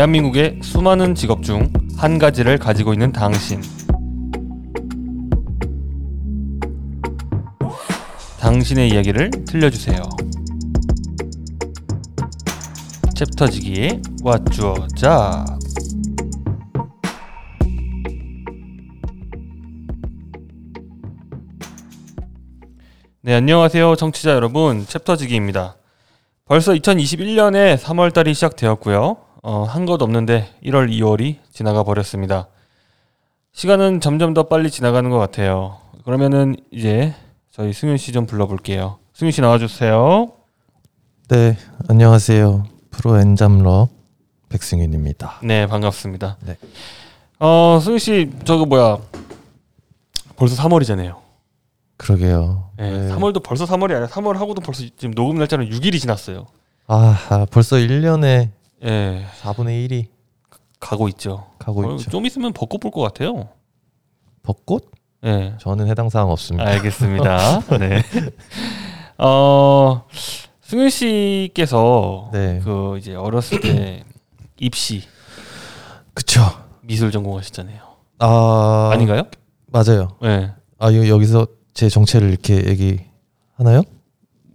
대한민국의 수많은 직업 중 한 가지를 가지고 있는 당신. 당신의 이야기를 들려주세요. 챕터지기의 왓주어자. 네, 안녕하세요. 청취자 여러분. 챕터지기입니다. 벌써 2021년에 3월달이 시작되었고요. 어, 한 것 없는데 1월, 2월이 지나가 버렸습니다. 시간은 점점 더 빨리 지나가는 것 같아요. 그러면은 이제 저희 승윤 씨 좀 불러볼게요. 승윤 씨 나와주세요. 네, 안녕하세요. 프로 엔잠러 백승윤입니다. 네, 반갑습니다. 네. 어, 승윤 씨 저거 뭐야? 벌써 3월이잖아요. 그러게요. 네, 네. 3월도 벌써 3월이 아니라 3월 하고도 벌써 지금 녹음 날짜는 6일이 지났어요. 아, 아, 벌써 1년에 예, 4분의 1이 가고 있죠. 가고 어, 있죠. 좀 있으면 벚꽃 볼 것 같아요. 벚꽃? 예. 저는 해당 사항 없습니다. 알겠습니다. 네. 어, 승윤 씨께서 네. 그 이제 어렸을 때 입시 그쵸. 미술 전공하셨잖아요. 아, 아닌가요? 맞아요. 네. 아, 여, 여기서 제 정체를 이렇게 얘기 하나요?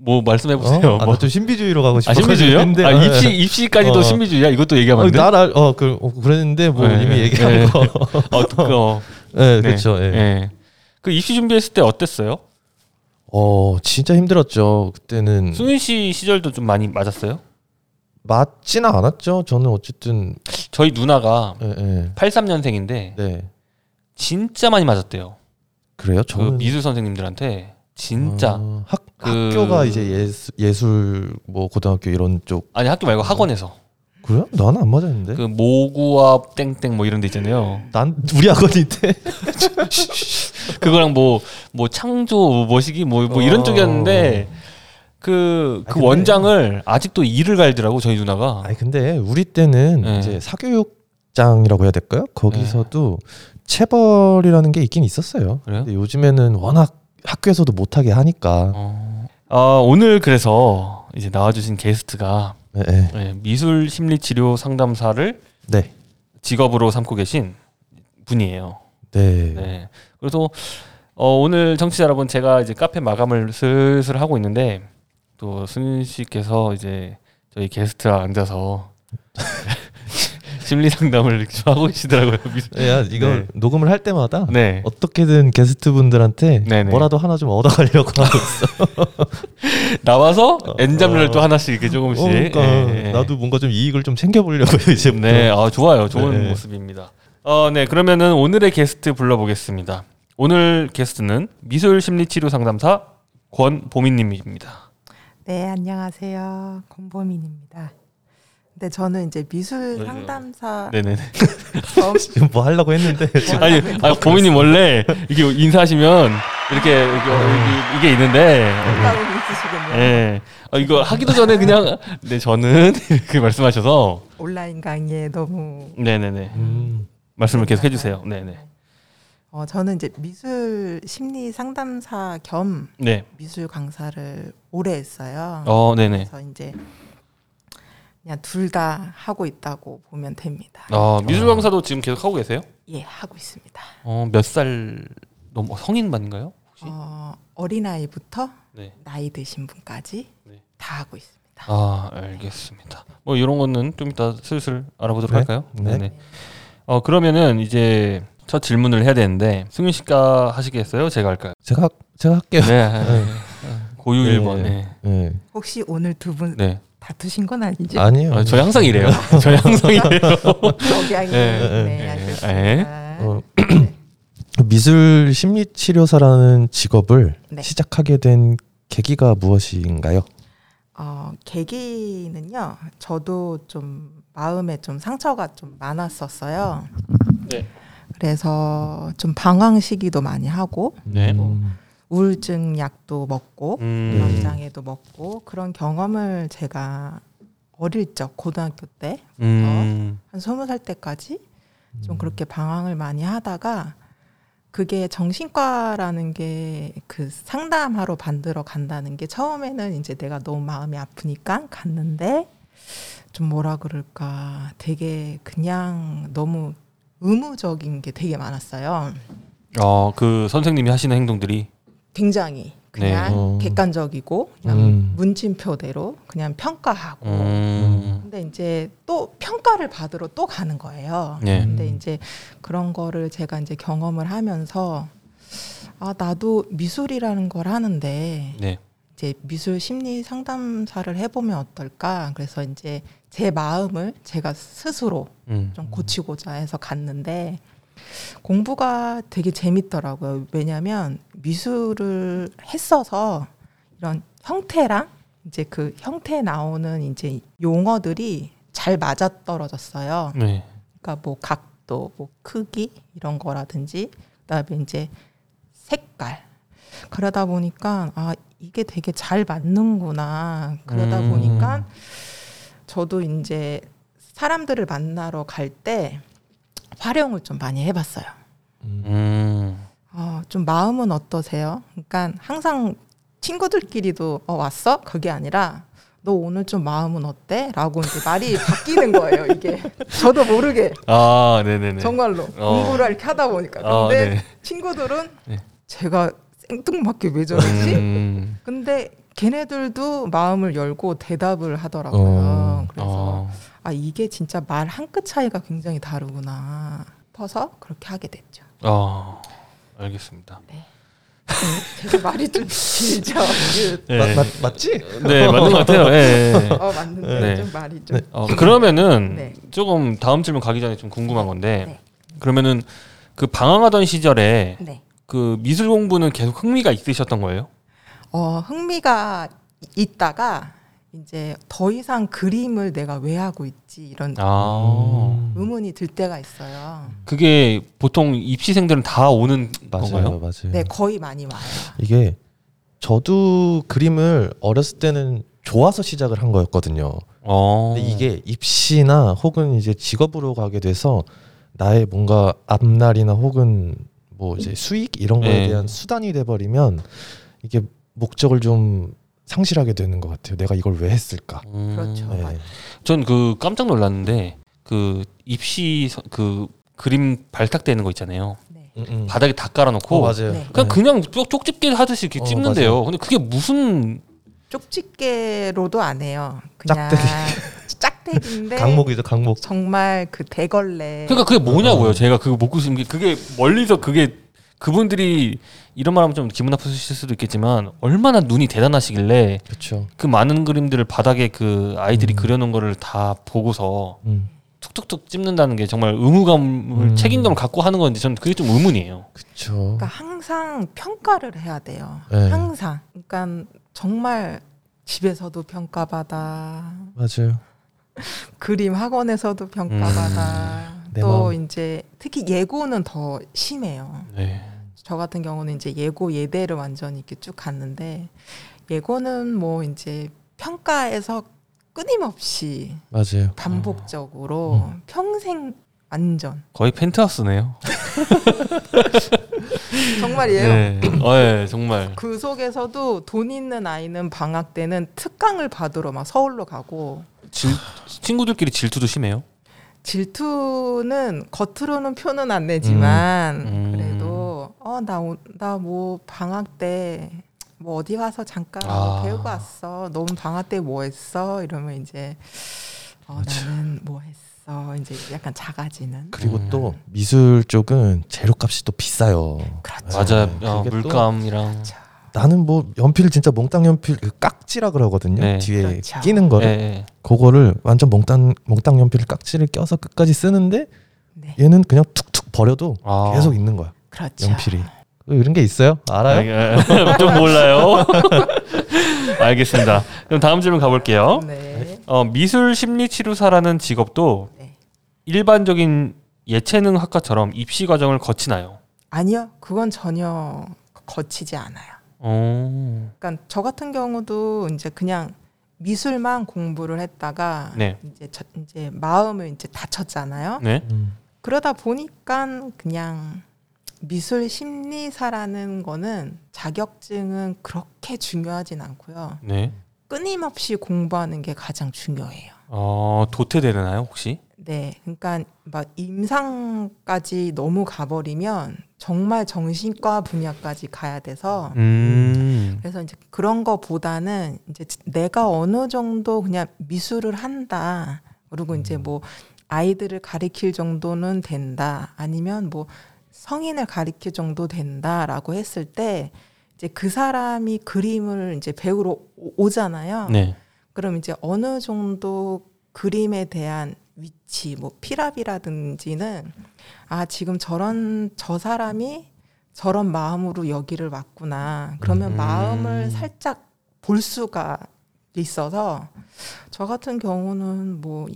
뭐 말씀해 보세요. 어? 아, 뭐. 나좀 신비주의로 가고 싶어. 아 신비주의요? 아 입시 입시까지도 어. 신비주의야? 이것도 얘기하면 어, 안 돼? 나라 어, 그, 어, 그랬는데 뭐 네, 이미 네, 얘기한 네. 거. 어, 그, 어, 네, 네. 그렇죠. 예. 예. 그 입시 준비했을 때 어땠어요? 어, 진짜 힘들었죠. 그때는 승윤 씨 시절도 좀 많이 맞았어요? 맞지는 않았죠. 저는 어쨌든 저희 누나가 예, 예. 83년생인데 네. 진짜 많이 맞았대요. 그래요? 그 저는 미술 선생님들한테 진짜 어, 학 그- 학교가 이제 예술, 예술 뭐 고등학교 이런 쪽 아니 학교 말고 학원에서 그래요? 나는 안 맞았는데. 그 모구와 땡땡 뭐 이런 데 있잖아요. 난 우리 학원인데. 그거랑 뭐 뭐 창조 뭐시기 뭐 뭐 이런 어. 쪽이었는데 그 아, 그 근데- 원장을 아직도 이를 갈더라고 저희 누나가. 아니 근데 우리 때는 네. 이제 사교육장이라고 해야 될까요? 거기서도 체벌이라는 게 있긴 있었어요. 그래요? 근데 요즘에는 워낙 학교에서도 못하게 하니까. 어. 아, 오늘 그래서 이제 나와주신 게스트가 네, 네. 예, 미술 심리 치료 상담사를 네. 직업으로 삼고 계신 분이에요. 네. 네. 그래서 어, 오늘 청취자 여러분 제가 이제 카페 마감을 슬슬 하고 있는데 또 승윤 씨께서 이제 저희 게스트랑 앉아서 심리 상담을 하고 계시더라고요. 야, 이걸 네. 녹음을 할 때마다 네. 어떻게든 게스트 분들한테 네네. 뭐라도 하나 좀 얻어가려고 하고 있어. 나와서 엔잡를 또 하나씩 이렇게 조금씩. 어, 그러니까 예, 예. 나도 뭔가 좀 이익을 좀 챙겨보려고 이제. 네, 아 좋아요. 좋은 네. 모습입니다. 어, 네. 그러면은 오늘의 게스트 불러보겠습니다. 오늘 게스트는 미술 심리 치료 상담사 권보미님입니다. 네, 안녕하세요. 권보민입니다. 근데 저는 이제 미술 네, 상담사 네네. 겸 지금 뭐 하려고 했는데 지금 아니, 아니 보미님 원래 이게 인사하시면 이렇게 이게, 이게, 이게 있는데. 예. 어, 이거 하기도 전에 그냥 네 저는 이렇게 말씀하셔서 온라인 강의에 너무 네네네 음, 말씀을 계속 해주세요. 네네. 어, 저는 이제 미술 심리 상담사 겸 네. 미술 강사를 오래 했어요. 어 네네. 그래서 이제 그냥 둘 다 하고 있다고 보면 됩니다. 어 미술 강사도 지금 계속 하고 계세요? 예, 하고 있습니다. 어 몇 살 너무 성인반인가요? 혹시? 어, 어린아이부터 네. 나이 드신 분까지 네. 다 하고 있습니다. 아 알겠습니다. 뭐 이런 거는 좀 이따 슬슬 알아보도록 네. 할까요? 네. 네네. 어 그러면은 이제 첫 질문을 해야 되는데 승윤 씨가 하시겠어요? 제가 할까요? 제가 제가 할게요. 네. 고유 네. 1번. 네. 네. 혹시 오늘 두 분 네. 다투신 건 아니죠? 아니요. 아, 저희 항상 이래요. 저희 항상 이래요. 적양이 네, 네, 네, 알겠습니다. 어, 미술 심리 치료사라는 직업을 네. 시작하게 된 계기가 무엇인가요? 어, 계기는요. 저도 좀 마음에 좀 상처가 좀 많았었어요. 네. 그래서 좀 방황 시기도 많이 하고 네. 음, 우울증 약도 먹고 음. 불안장애도 먹고 그런 경험을 제가 어릴 적 고등학교 때한 음. 스무 살 때까지 좀 그렇게 방황을 많이 하다가 그게 정신과라는 게 그 상담하러 받으러 간다는 게 처음에는 이제 내가 너무 마음이 아프니까 갔는데 좀 뭐라 그럴까 되게 그냥 너무 의무적인 게 되게 많았어요. 어, 그 선생님이 하시는 행동들이 굉장히 그냥 네. 어. 객관적이고 그냥 음. 문진표대로 그냥 평가하고 음. 근데 이제 또 평가를 받으러 또 가는 거예요. 네. 근데 이제 그런 거를 제가 이제 경험을 하면서 아 나도 미술이라는 걸 하는데 네. 이제 미술 심리 상담사를 해보면 어떨까? 그래서 이제 제 마음을 제가 스스로 음. 좀 고치고자 해서 갔는데 공부가 되게 재밌더라고요. 왜냐하면 미술을 했어서 이런 형태랑 이제 그 형태에 나오는 이제 용어들이 잘 맞아 떨어졌어요. 네. 그러니까 뭐 각도, 뭐 크기 이런 거라든지 그다음에 이제 색깔 그러다 보니까 아 이게 되게 잘 맞는구나 그러다 음. 보니까 저도 이제 사람들을 만나러 갈 때 활용을 좀 많이 해봤어요. 음. 어, 좀 마음은 어떠세요? 그러니까 항상 친구들끼리도 어, 왔어? 그게 아니라 너 오늘 좀 마음은 어때? 라고 이제 말이 바뀌는 거예요, 이게. 저도 모르게. 아, 네네네. 정말로. 어. 공부를 이렇게 하다 보니까. 아, 근데 네. 친구들은 네. 제가 생뚱맞게 왜 저러지? 음. 근데 걔네들도 마음을 열고 대답을 하더라고요. 어. 그래서 어. 아 이게 진짜 말 한 끗 차이가 굉장히 다르구나 싶어서 그렇게 하게 됐죠. 어. 알겠습니다. 음, 제가 말이 좀 길죠. 네. 맞, 맞, 맞지? 네, 맞는 것 같아요. 예. 예. 어 맞는데 네. 좀 말이 좀 어, 그러면은 네. 조금 다음 질문 가기 전에 좀 궁금한 건데 네. 그러면은 그 방황하던 시절에 네. 그 미술 공부는 계속 흥미가 있으셨던 거예요? 어 흥미가 있다가 이제 더 이상 그림을 내가 왜 하고 있지 이런 아. 음. 의문이 들 때가 있어요. 그게 보통 입시생들은 다 오는 맞아요, 건가요? 맞아요. 네 거의 많이 와요. 이게 저도 그림을 어렸을 때는 좋아서 시작을 한 거였거든요. 어. 근데 이게 입시나 혹은 이제 직업으로 가게 돼서 나의 뭔가 앞날이나 혹은 뭐 이제 수익 이런 거에 네. 대한 수단이 돼 버리면 이게 목적을 좀 상실하게 되는 것 같아요. 내가 이걸 왜 했을까? 음. 그렇죠. 네. 맞아요. 전그 깜짝 놀랐는데 그 입시 서- 그 그림 발탁되는 거 있잖아요. 네. 음, 음. 바닥에 다 깔아놓고 어, 맞아요. 네. 그냥 네. 그냥 쪽- 쪽집게 하듯이 이렇게 어, 찍는데요. 근데 그게 무슨 쪽집게로도 안 해요. 그냥 짝대기인데 강목이죠, 강목. 정말 그 대걸레. 그러니까 그게 뭐냐고요. 어. 제가 그거 못 구신 게 그게 멀리서 그게 그분들이 이런 말하면 좀 기분 나쁘실 수도 있겠지만 얼마나 눈이 대단하시길래 그렇죠. 그 많은 그림들을 바닥에 그 아이들이 음. 그려놓은 거를 다 보고서 음, 툭툭툭 찝는다는 게 정말 의무감을 음. 책임감을 갖고 하는 건지 저는 그게 좀 의문이에요. 그렇죠. 그러니까 항상 평가를 해야 돼요. 네. 항상. 그러니까 정말 집에서도 평가받아. 맞아요. 그림 학원에서도 평가받아. 음. 내또 마음. 이제 특히 예고는 더 심해요. 네. 저 같은 경우는 이제 예고 예대를 완전히 이렇게 쭉 갔는데 예고는 뭐 이제 평가에서 끊임없이 맞아요. 반복적으로 평생 완전 거의 펜트하우스네요. 정말이에요. 네. 어, 네, 정말. 그 속에서도 돈 있는 아이는 방학 때는 특강을 받으러 막 서울로 가고 질, 친구들끼리 질투도 심해요. 질투는 겉으로는 표는 안 내지만 음. 그래도 어나나 뭐 방학 때 뭐 어디 가서 잠깐 아. 배우고 왔어. 너무 방학 때 뭐 했어? 이러면 이제 어 나는 뭐 했어. 이제 약간 작아지는. 그리고 음. 또 미술 쪽은 재료값이 또 비싸요. 그렇죠. 맞아요. 네, 어, 그게 또 물감이랑. 나는 뭐 연필 진짜 몽땅 연필 그 깍지라 그러거든요. 네. 뒤에 그렇죠. 끼는 예, 거를 예. 그거를 완전 몽땅 몽땅 연필 깍지를 껴서 끝까지 쓰는데 네. 얘는 그냥 툭툭 버려도 아. 계속 있는 거야. 그렇죠. 연필이. 이런 게 있어요? 알아요? 아, 좀 몰라요. 알겠습니다. 그럼 다음 질문 가볼게요. 네. 어, 미술 심리 치료사라는 직업도 네. 일반적인 예체능 학과처럼 입시 과정을 거치나요? 아니요. 그건 전혀 거치지 않아요. 어. 그러니까 저 같은 경우도 이제 그냥 미술만 공부를 했다가 네. 이제 저, 이제 마음을 이제 다쳤잖아요. 네. 음. 그러다 보니까 그냥 미술 심리사라는 거는 자격증은 그렇게 중요하진 않고요. 네. 끊임없이 공부하는 게 가장 중요해요. 어, 도태되나요, 혹시? 네, 그러니까 막 임상까지 너무 가버리면 정말 정신과 분야까지 가야 돼서 음. 그래서 이제 그런 거보다는 이제 내가 어느 정도 그냥 미술을 한다. 그리고 이제 뭐 아이들을 가리킬 정도는 된다. 아니면 뭐 성인을 가리킬 정도 된다라고 했을 때 이제 그 사람이 그림을 이제 배우러 오- 오잖아요. 네. 그럼 이제 어느 정도 그림에 대한 위치, 뭐 피랍이라든지는 아 지금 저런 저 사람이 저런 마음으로 여기를 왔구나. 그러면 음. 마음을 살짝 볼 수가 있어서 저 같은 경우는 뭐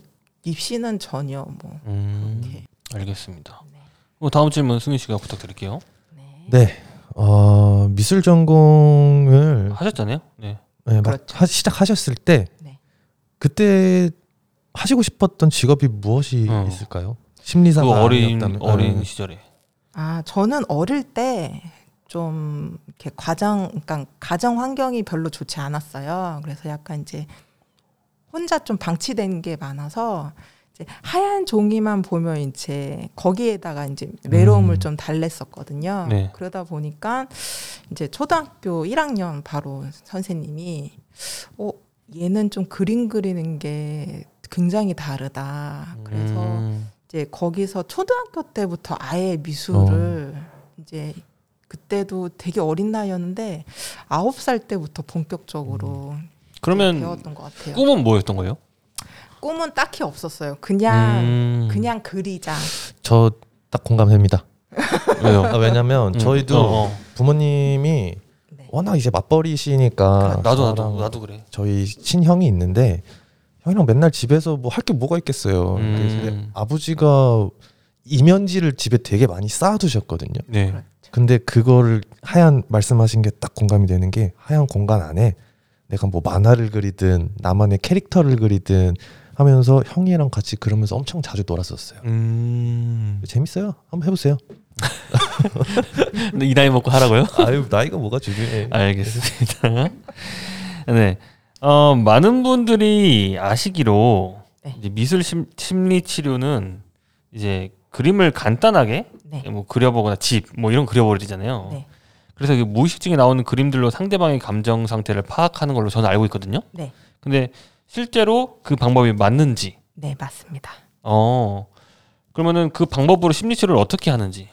입시는 전혀 뭐 음. 이렇게 알겠습니다. 네. 뭐 다음 질문 승희 씨가 부탁드릴게요. 네. 네. 어, 미술 전공을 하셨잖아요. 네. 네, 막 그렇죠. 하- 시작하셨을 때 네. 그때 하시고 싶었던 직업이 무엇이 어. 있을까요? 그 심리사가 어린 아니었다면 어린 네. 시절에. 아, 저는 어릴 때 좀 이렇게 과정, 그러니까 가정 환경이 별로 좋지 않았어요. 그래서 약간 이제 혼자 좀 방치된 게 많아서 이제 하얀 종이만 보면 이제 거기에다가 이제 외로움을 음. 좀 달랬었거든요. 네. 그러다 보니까 이제 초등학교 1학년 바로 선생님이 어 얘는 좀 그림 그리는 게 굉장히 다르다. 그래서 음. 이제 거기서 초등학교 때부터 아예 미술을 어. 이제 그때도 되게 어린 나이였는데 아홉 살 때부터 본격적으로 그러면 배웠던 것 같아요. 꿈은 뭐였던 거예요? 꿈은 딱히 없었어요. 그냥 음. 그냥 그리자. 저 딱 공감됩니다. 왜요? 아, 왜냐면 음. 저희도 어, 어. 부모님이 네. 워낙 이제 맞벌이시니까 나도 나도 나도 그래. 저희 친형이 있는데 형이랑 맨날 집에서 뭐 할 게 뭐가 있겠어요. 음. 근데 아버지가 이면지를 집에 되게 많이 쌓아두셨거든요. 네. 그렇죠. 근데 그거를 하얀 말씀하신 게 딱 공감이 되는 게 하얀 공간 안에 내가 뭐 만화를 그리든 나만의 캐릭터를 그리든 하면서 형이랑 같이 그러면서 엄청 자주 놀았었어요. 음. 재밌어요. 한번 해보세요. 근데 이 나이 먹고 하라고요? 아유 나이가 뭐가 중요해. 알겠습니다. 네. 어, 많은 분들이 아시기로 네. 이제 미술 심, 심리 치료는 이제 그림을 간단하게 네. 뭐 그려보거나 집 뭐 이런 거 그려버리잖아요. 네. 그래서 무의식 중에 나오는 그림들로 상대방의 감정 상태를 파악하는 걸로 저는 알고 있거든요. 네. 근데 실제로 그 방법이 맞는지, 네, 맞습니다. 어, 그러면은 그 방법으로 심리 치료를 어떻게 하는지,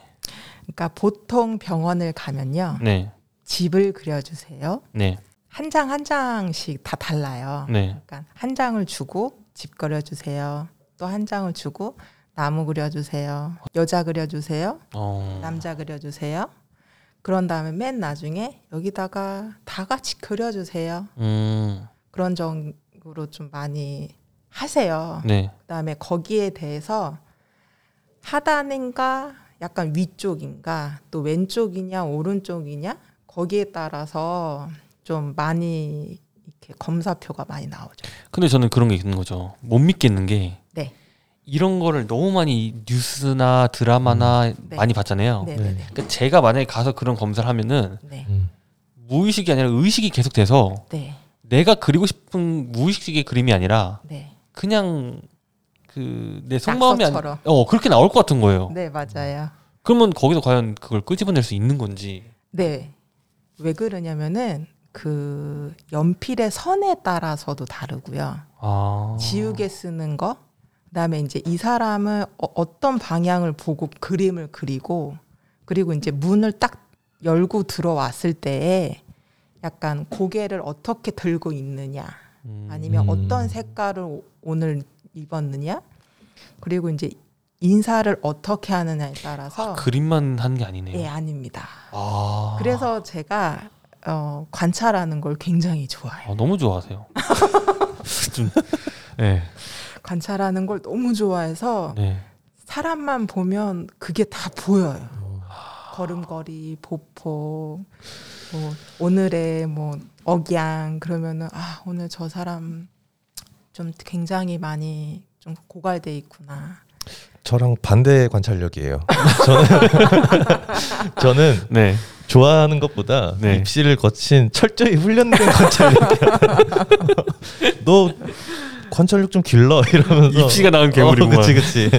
그러니까 보통 병원을 가면요. 네, 집을 그려 주세요. 네, 한 장 한 장씩 다 달라요. 네, 그러니까 한 장을 주고 집 그려주세요. 또 한 장을 주고 나무 그려주세요. 여자 그려주세요. 어, 남자 그려주세요. 그런 다음에 맨 나중에 여기다가 다 같이 그려주세요. 음, 그런 정도로 좀 많이 하세요. 네, 그다음에 거기에 대해서 하단인가 약간 위쪽인가 또 왼쪽이냐 오른쪽이냐 거기에 따라서 좀 많이 이렇게 검사표가 많이 나오죠. 근데 저는 그런 게 있는 거죠. 못 믿겠는 게 네. 이런 거를 너무 많이 뉴스나 드라마나 네. 많이 봤잖아요. 네, 네, 네. 그러니까 제가 만약에 가서 그런 검사를 하면은 네. 음. 무의식이 아니라 의식이 계속 돼서 네. 내가 그리고 싶은 무의식의 그림이 아니라 네. 그냥 그 내 속마음이 아니. 어 그렇게 나올 것 같은 거예요. 네, 맞아요. 그러면 거기서 과연 그걸 끄집어낼 수 있는 건지. 네. 왜 그러냐면은 그 연필의 선에 따라서도 다르고요. 아. 지우개 쓰는 거, 그다음에 이제 이 사람은 어, 어떤 방향을 보고 그림을 그리고 그리고 이제 문을 딱 열고 들어왔을 때에 약간 고개를 어떻게 들고 있느냐, 음. 아니면 음. 어떤 색깔을 오- 오늘 입었느냐, 그리고 이제 인사를 어떻게 하느냐에 따라서 아, 그림만 하는 게 아니네요. 예 아닙니다. 아. 그래서 제가 어, 관찰하는 걸 굉장히 좋아해요. 아, 너무 좋아하세요. 좀. 네. 관찰하는 걸 너무 좋아해서 네. 사람만 보면 그게 다 보여요. 어, 걸음걸이, 보폭, 뭐 오늘의 뭐 억양 그러면은 아 오늘 저 사람 좀 굉장히 많이 좀 고갈돼 있구나. 저랑 반대 관찰력이에요. 저는 저는 네. 좋아하는 것보다 네. 입시를 거친 철저히 훈련된 관찰력이야. 너 관찰력 좀 길러 이러면서 입시가 낳은 괴물이구만. 어, 그치 그치.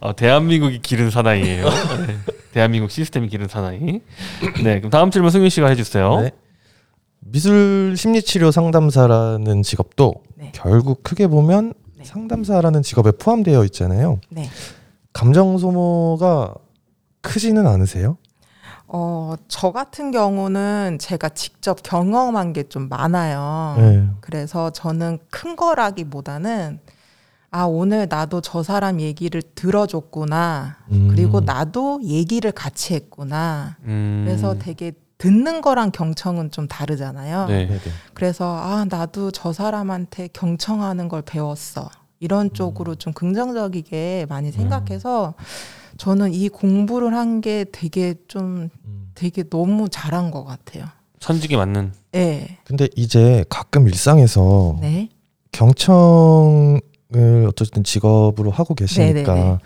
어, 대한민국이 기른 사나이예요. 네. 대한민국 시스템이 기른 사나이. 네, 그럼 다음 질문 승윤 씨가 해주세요. 네. 미술 심리치료 상담사라는 직업도 네. 결국 크게 보면 네. 상담사라는 직업에 포함되어 있잖아요. 네. 감정 소모가 크지는 않으세요? 어, 저 같은 경우는 제가 직접 경험한 게 좀 많아요. 네. 그래서 저는 큰 거라기보다는 아, 오늘 나도 저 사람 얘기를 들어줬구나. 음. 그리고 나도 얘기를 같이 했구나. 음, 그래서 되게 듣는 거랑 경청은 좀 다르잖아요. 네. 네네. 그래서 아, 나도 저 사람한테 경청하는 걸 배웠어. 이런 쪽으로 좀 긍정적이게 많이 생각해서 저는 이 공부를 한 게 되게 좀 음. 되게 너무 잘한 것 같아요. 천직에 맞는. 네. 근데 이제 가끔 일상에서 네. 경청을 어쨌든 직업으로 하고 계시니까 네네네.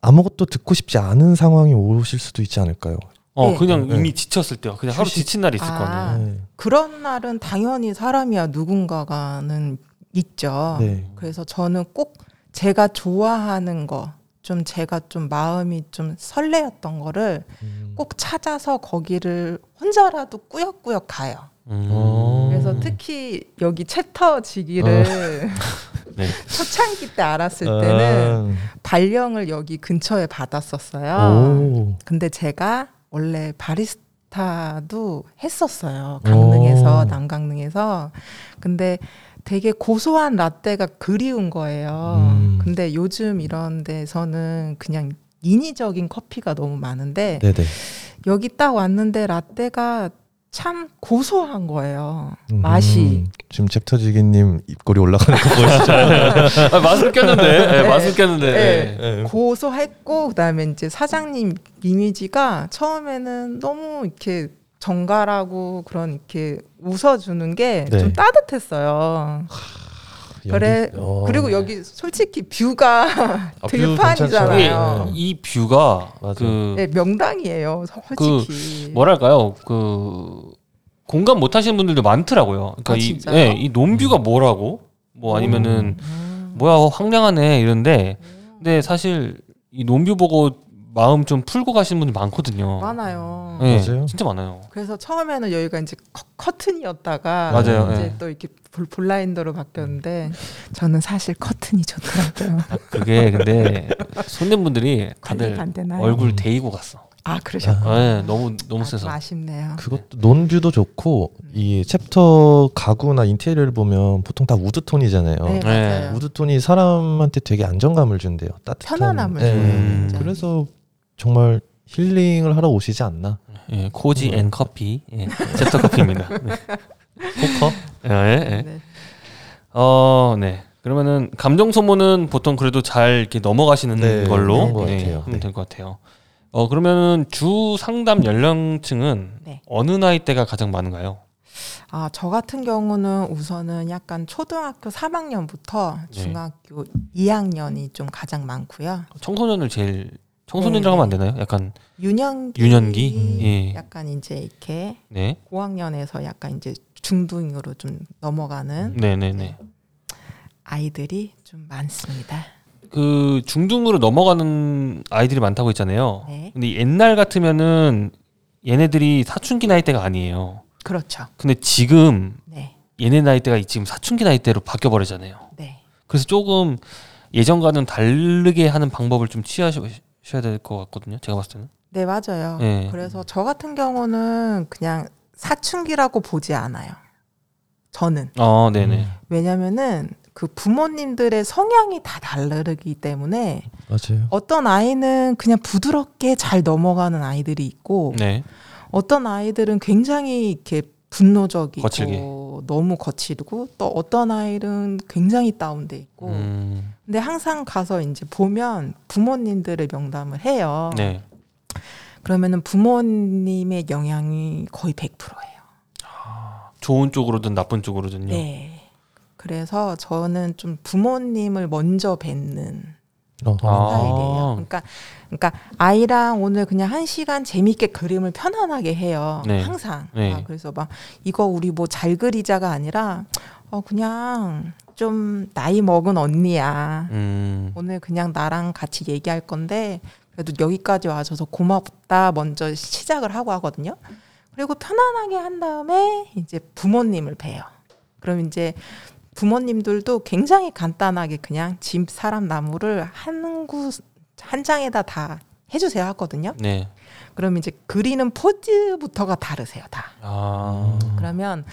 아무것도 듣고 싶지 않은 상황이 오실 수도 있지 않을까요? 어, 네. 그냥 네. 이미 지쳤을 때요. 그냥 하루. 지친 날이 있을 아. 거 아니에요. 네. 그런 날은 당연히 사람이야 누군가가는 있죠. 네. 그래서 저는 꼭 제가 좋아하는 거, 좀 제가 좀 마음이 좀 설레었던 거를 음. 꼭 찾아서 거기를 혼자라도 꾸역꾸역 가요. 음. 어. 그래서 특히 여기 챕터지기를 네. 초창기 때 알았을 때는 아. 발령을 여기 근처에 받았었어요. 오. 근데 제가 원래 바리스타도 했었어요. 강릉에서 오. 남강릉에서. 근데 되게 고소한 라떼가 그리운 거예요. 음. 근데 요즘 이런 데서는 그냥 인위적인 커피가 너무 많은데 네네. 여기 딱 왔는데 라떼가 참 고소한 거예요. 음. 맛이. 지금 챕터지기님 입꼬리 올라가는 거 보이시죠? 아, 마스크 꼈는데. 네, 네. 마스크 꼈는데. 네. 네. 네. 고소했고 그다음에 이제 사장님 이미지가 처음에는 너무 이렇게 정갈하고 그런 이렇게 웃어주는 게좀 네. 따뜻했어요. 그래 어. 그리고 여기 솔직히 view가 아, view 들판이잖아요. 괜찮죠. 이 view가 맞아요. 그 네, 명당이에요. 솔직히. 뭐랄까요 그 공감 못 하시는 분들도 많더라고요. 그러니까 아, 이? 예, 이 논뷰가 뭐라고 뭐 아니면은 음. 뭐야 황량하네 이런데 근데 사실 이 논뷰 보고 마음 좀 풀고 가시는 분들 많거든요. 많아요. 예, 맞아요. 진짜 많아요. 그래서 처음에는 여기가 이제 커, 튼이었다가 맞아요, 이제 예. 또 이렇게 볼, 블라인더로 바뀌었는데 저는 사실 커튼이 좋더라고요. 그게 근데 손님분들이 다들? 얼굴 데이고 갔어. 아 그러셨구나. 예, 너무 너무 아, 세서. 좀 아쉽네요. 그것도 논view도 좋고 이 챕터 가구나 인테리어를 보면 보통 다 우드 톤이잖아요. 네, 네. 맞아요. 우드 톤이 사람한테 되게 안정감을 준대요. 따뜻한 편안함을 네. 진짜. 그래서 정말 힐링을 하러 오시지 않나. 예, cozy 음. and coffee. 예, 챕터 커피입니다. 네. 포커? 예, 예. 네. 어, 네. 그러면은 감정 소모는 보통 그래도 잘 이렇게 넘어가시는 네, 걸로 네. 하면 네. 될것 같아요. 어 그러면은 주 상담 연령층은 네. 어느 나이대가 가장 많은가요? 아, 저 같은 경우는 우선은 약간 초등학교 3학년부터 네. 중학교 2학년이 좀 가장 많고요. 청소년을 제일 청소년이라고 네, 하면 안 되나요? 약간 유년기, 유년기? 예. 약간 이제 이렇게 네, 고학년에서 약간 이제 중등으로 좀 넘어가는 네, 네, 네. 아이들이 좀 많습니다. 그 중등으로 넘어가는 아이들이 많다고 했잖아요. 네. 근데 옛날 같으면은 얘네들이 사춘기 나이대가 아니에요. 그렇죠. 근데 지금 네. 얘네 나이대가 지금 사춘기 나이대로 바뀌어 버리잖아요. 네. 그래서 조금 예전과는 다르게 하는 방법을 좀 취하셔 야 될 것 같거든요. 제가 봤을 때는. 네, 맞아요. 네. 그래서 저 같은 경우는 그냥 사춘기라고 보지 않아요. 저는. 어, 네네. 왜냐면은 그 부모님들의 성향이 다 다르기 때문에 맞아요. 어떤 아이는 그냥 부드럽게 잘 넘어가는 아이들이 있고 네. 어떤 아이들은 굉장히 이렇게 분노적이고 거칠게. 너무 거칠고 또 어떤 아이는 굉장히 다운돼 있고 음, 근데 항상 가서 이제 보면 부모님들의 명담을 해요. 네. 그러면은 부모님의 영향이 거의 100%예요. 좋은 쪽으로든 나쁜 쪽으로든요. 네. 그래서 저는 좀 부모님을 먼저 뵙는. 아. 스타일이에요. 그러니까 그러니까 아이랑 오늘 그냥 한 시간 재밌게 그림을 편안하게 해요. 네. 항상. 네. 아, 그래서 막 이거 우리 뭐 잘 그리자가 아니라 어 그냥 좀 나이 먹은 언니야. 음. 오늘 그냥 나랑 같이 얘기할 건데 그래도 여기까지 와줘서 고맙다 먼저 시작을 하고 하거든요. 그리고 편안하게 한 다음에 이제 부모님을 봬요. 그럼 이제 부모님들도 굉장히 간단하게 그냥 집 사람 나무를 한 구 한 장에다 다 해주세요 하거든요. 네. 그럼 이제 그리는 포즈부터가 다르세요 다. 아. 그러면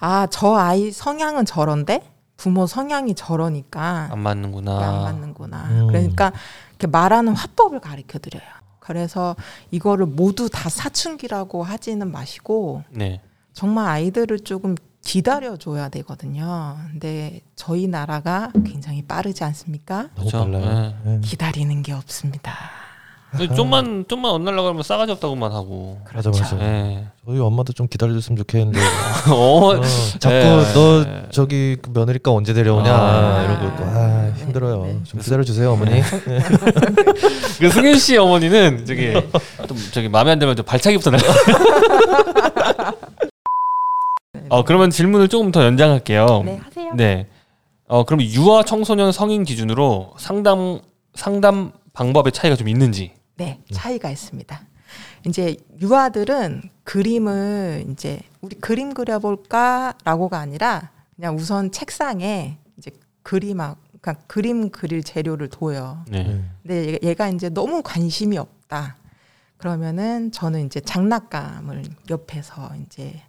아 저 아이 성향은 저런데 부모 성향이 저러니까 안 맞는구나. 안 맞는구나. 음. 그러니까 이렇게 말하는 화법을 가르쳐 드려요. 그래서 이거를 모두 다 사춘기라고 하지는 마시고 네. 정말 아이들을 조금 기다려 줘야 되거든요. 근데 저희 나라가 굉장히 빠르지 않습니까? 너무. 빨라요. 네. 기다리는 게 없습니다. 근데 좀만 좀만 엇날라고 하면 싸가지 없다고만 하고. 맞아 맞아. 네. 저희 엄마도 좀 기다려줬으면 좋겠는데 어, 어, 자꾸 네. 너 저기 그 며느리가 언제 데려오냐 아. 이러고 있고 아 힘들어요. 네, 네. 좀 기다려주세요 어머니. 그 승윤 씨 어머니는 저기 좀 저기 마음에 안 들면 좀 발차기부터 날. 어 그러면 질문을 조금 더 연장할게요. 네, 하세요. 네. 어 그럼 유아 청소년 성인 기준으로 상담 상담 방법의 차이가 좀 있는지. 네, 차이가 있습니다. 이제 유아들은 그림을 이제 우리 그림 그려볼까라고가 아니라 그냥 우선 책상에 이제 그림하 그러니까 그림 그릴 재료를 둬요. 네. 네. 근데 얘가- 얘가 이제 너무 관심이 없다. 그러면은 저는 이제 장난감을 옆에서 이제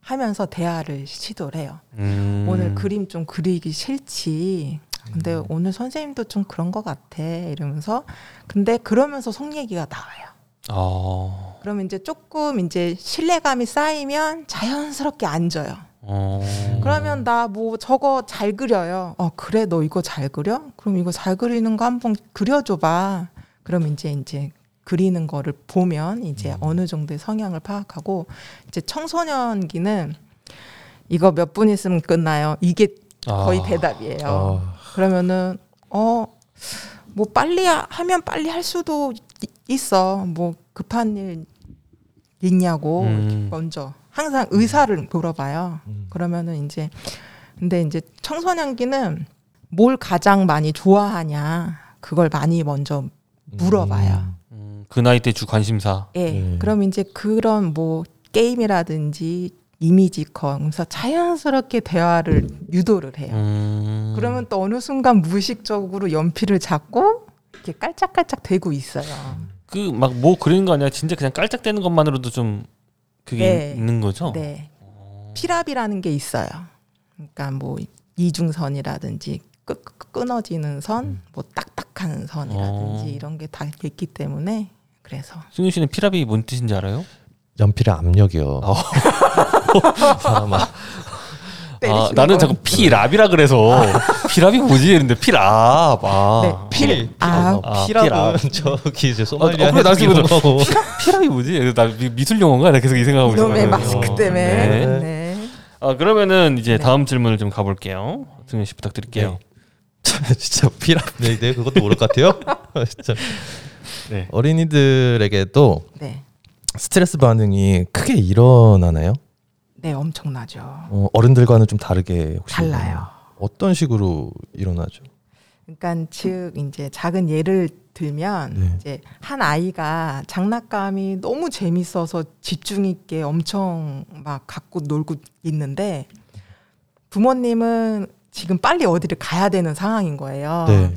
하면서 대화를 시도를 해요. 음. 오늘 그림 좀 그리기 싫지. 근데 오늘 선생님도 좀 그런 것 같아. 이러면서 근데 그러면서 속 얘기가 나와요. 어. 그러면 이제 조금 이제 신뢰감이 쌓이면 자연스럽게 앉아요. 어. 그러면 나 뭐 저거 잘 그려요. 어 그래 너 이거 잘 그려? 그럼 이거 잘 그리는 거 한번 그려줘봐. 그럼 이제 이제 그리는 거를 보면 이제 어느 정도의 성향을 파악하고 이제 청소년기는 이거 몇 분 있으면 끝나요. 이게 거의 아. 대답이에요. 아, 그러면은 어 뭐 빨리 하- 하면 빨리 할 수도 이- 있어. 뭐 급한 일 있냐고 음. 먼저 항상 의사를 물어봐요. 음. 그러면은 이제 근데 이제 청소년기는 뭘 가장 많이 좋아하냐 그걸 많이 먼저 물어봐요. 음, 그 나이 때 주 관심사. 예. 네. 그럼 이제 그런 뭐 게임이라든지 이미지컷 그래서 자연스럽게 대화를 유도를 해요. 음. 그러면 또 어느 순간 무의식적으로 연필을 잡고 이렇게 깔짝깔짝 대고 있어요. 그 막 뭐 그리는 거 아니야? 진짜 그냥 깔짝대는 것만으로도 좀 그게 네. 있는 거죠? 네. 피랍이라는 게 있어요. 그러니까 뭐 이중선이라든지 끄, 끊어지는 선, 뭐 딱딱한 선이라든지 어. 이런 게 다 있기 때문에 그래서 승윤 씨는 피랍이 뭔 뜻인지 알아요? 연필의 압력이요. 어. 아, 때리시는 나는 거. 자꾸 피랍이라 그래서 피랍이 뭐지? 이랬는데 피랍. 아. 네, 필. 아, 아, 피랍은 저기 이제 어, 소말리아 어, 그래, 나 지금 해적용하고 피랍이 뭐지? 나 미- 미술 용어인가? 나 계속 이 생각하고 이놈의 있었거든요. 마스크 어, 때문에. 네. 네. 아, 그러면은 이제 네. 다음 질문을 좀 가볼게요. 승윤 씨 부탁드릴게요. 진짜 피랍 네, 네 그것도 모를 것 같아요. 진짜 네. 어린이들에게도 네. 스트레스 반응이 크게 일어나나요? 네, 엄청나죠. 어, 어른들과는 좀 다르게 혹시 달라요. 어떤 식으로 일어나죠? 그러니까 즉 이제 작은 예를 들면 네. 이제 한 아이가 장난감이 너무 재밌어서 집중 있게 엄청 막 갖고 놀고 있는데 부모님은 지금 빨리 어디를 가야 되는 상황인 거예요. 네.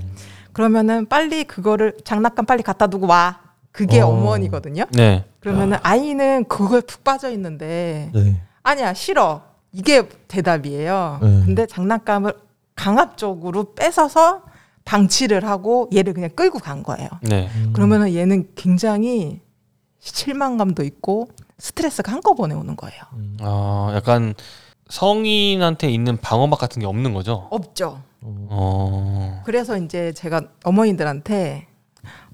그러면은 빨리 그거를 장난감 빨리 갖다 두고 와. 그게 어. 어. 머니거든요 네. 그러면은 아 이는 그거에 푹 빠져 있는데 네. 아니야 싫어. 이게 대답이에요. 네. 근데 장난감을 강압적으로 뺏어서 방치를 하고 얘를 그냥 끌고 간 거예요. 네. 음. 그러면은 얘는 굉장히 실망감도 있고 스트레스가 한꺼번에 오는 거예요. 음. 아, 약간 성인한테 있는 방어막 같은 게 없는 거죠? 없죠. 어. 어. 그래서 이제 제가 어머니들한테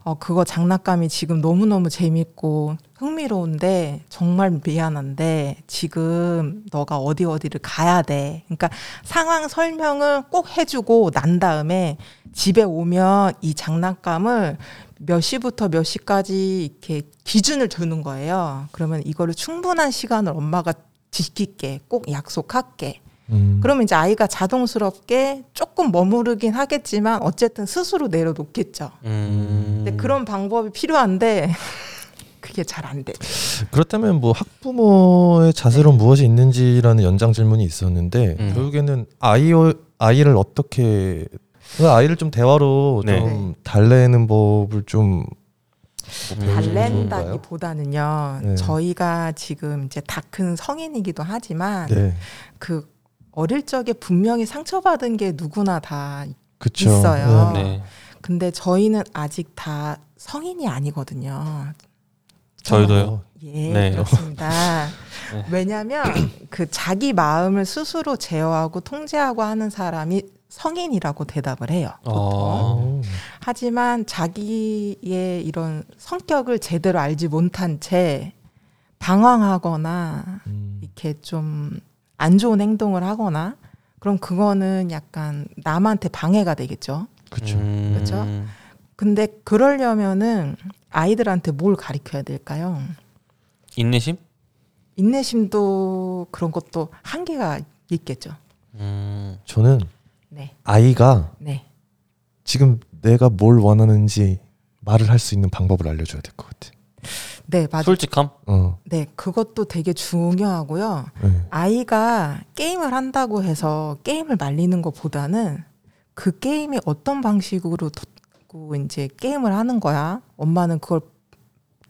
어, 그거 장난감이 지금 너무너무 재밌고 흥미로운데 정말 미안한데 지금 너가 어디 어디를 가야 돼. 그러니까 상황 설명을 꼭 해주고 난 다음에 집에 오면 이 장난감을 몇 시부터 몇 시까지 이렇게 기준을 두는 거예요. 그러면 이거를 충분한 시간을 엄마가 지킬게. 꼭 약속할게. 음. 그러면 이제 아이가 자동스럽게 조금 머무르긴 하겠지만 어쨌든 스스로 내려놓겠죠. 음. 근데 그런 방법이 필요한데 그게 잘 안 돼. 그렇다면 뭐 학부모의 자세로 무엇이 있는지라는 연장 질문이 있었는데 음. 결국에는 아이 아이를 어떻게 그 아이를 좀 대화로 네. 좀 달래는 법을 좀 음. 달랜다기보다는요. 네. 저희가 지금 이제 다 큰 성인이기도 하지만 네. 그 어릴 적에 분명히 상처받은 게 누구나 다 그쵸. 있어요. 네. 네. 근데 저희는 아직 다 성인이 아니거든요. 저희도요. 예, 네. 그렇습니다. 네. 왜냐하면 그 자기 마음을 스스로 제어하고 통제하고 하는 사람이 성인이라고 대답을 해요. 보통. 어. 어. 하지만 자기의 이런 성격을 제대로 알지 못한 채 방황하거나 음. 이렇게 좀 안 좋은 행동을 하거나 그럼 그거는 약간 남한테 방해가 되겠죠. 그쵸. 음. 그쵸? 근데 그러려면은 아이들한테 뭘 가르쳐야 될까요? 인내심? 인내심도 그런 것도 한계가 있겠죠. 음. 저는 네, 아이가 네. 지금 내가 뭘 원하는지 말을 할 수 있는 방법을 알려줘야 될 것 같아. 네, 맞아요. 솔직함? 어. 네, 그것도 되게 중요하고요. 네. 아이가 게임을 한다고 해서 게임을 말리는 것보다는 그 게임이 어떤 방식으로 도- 이제 게임을 하는 거야. 엄마는 그걸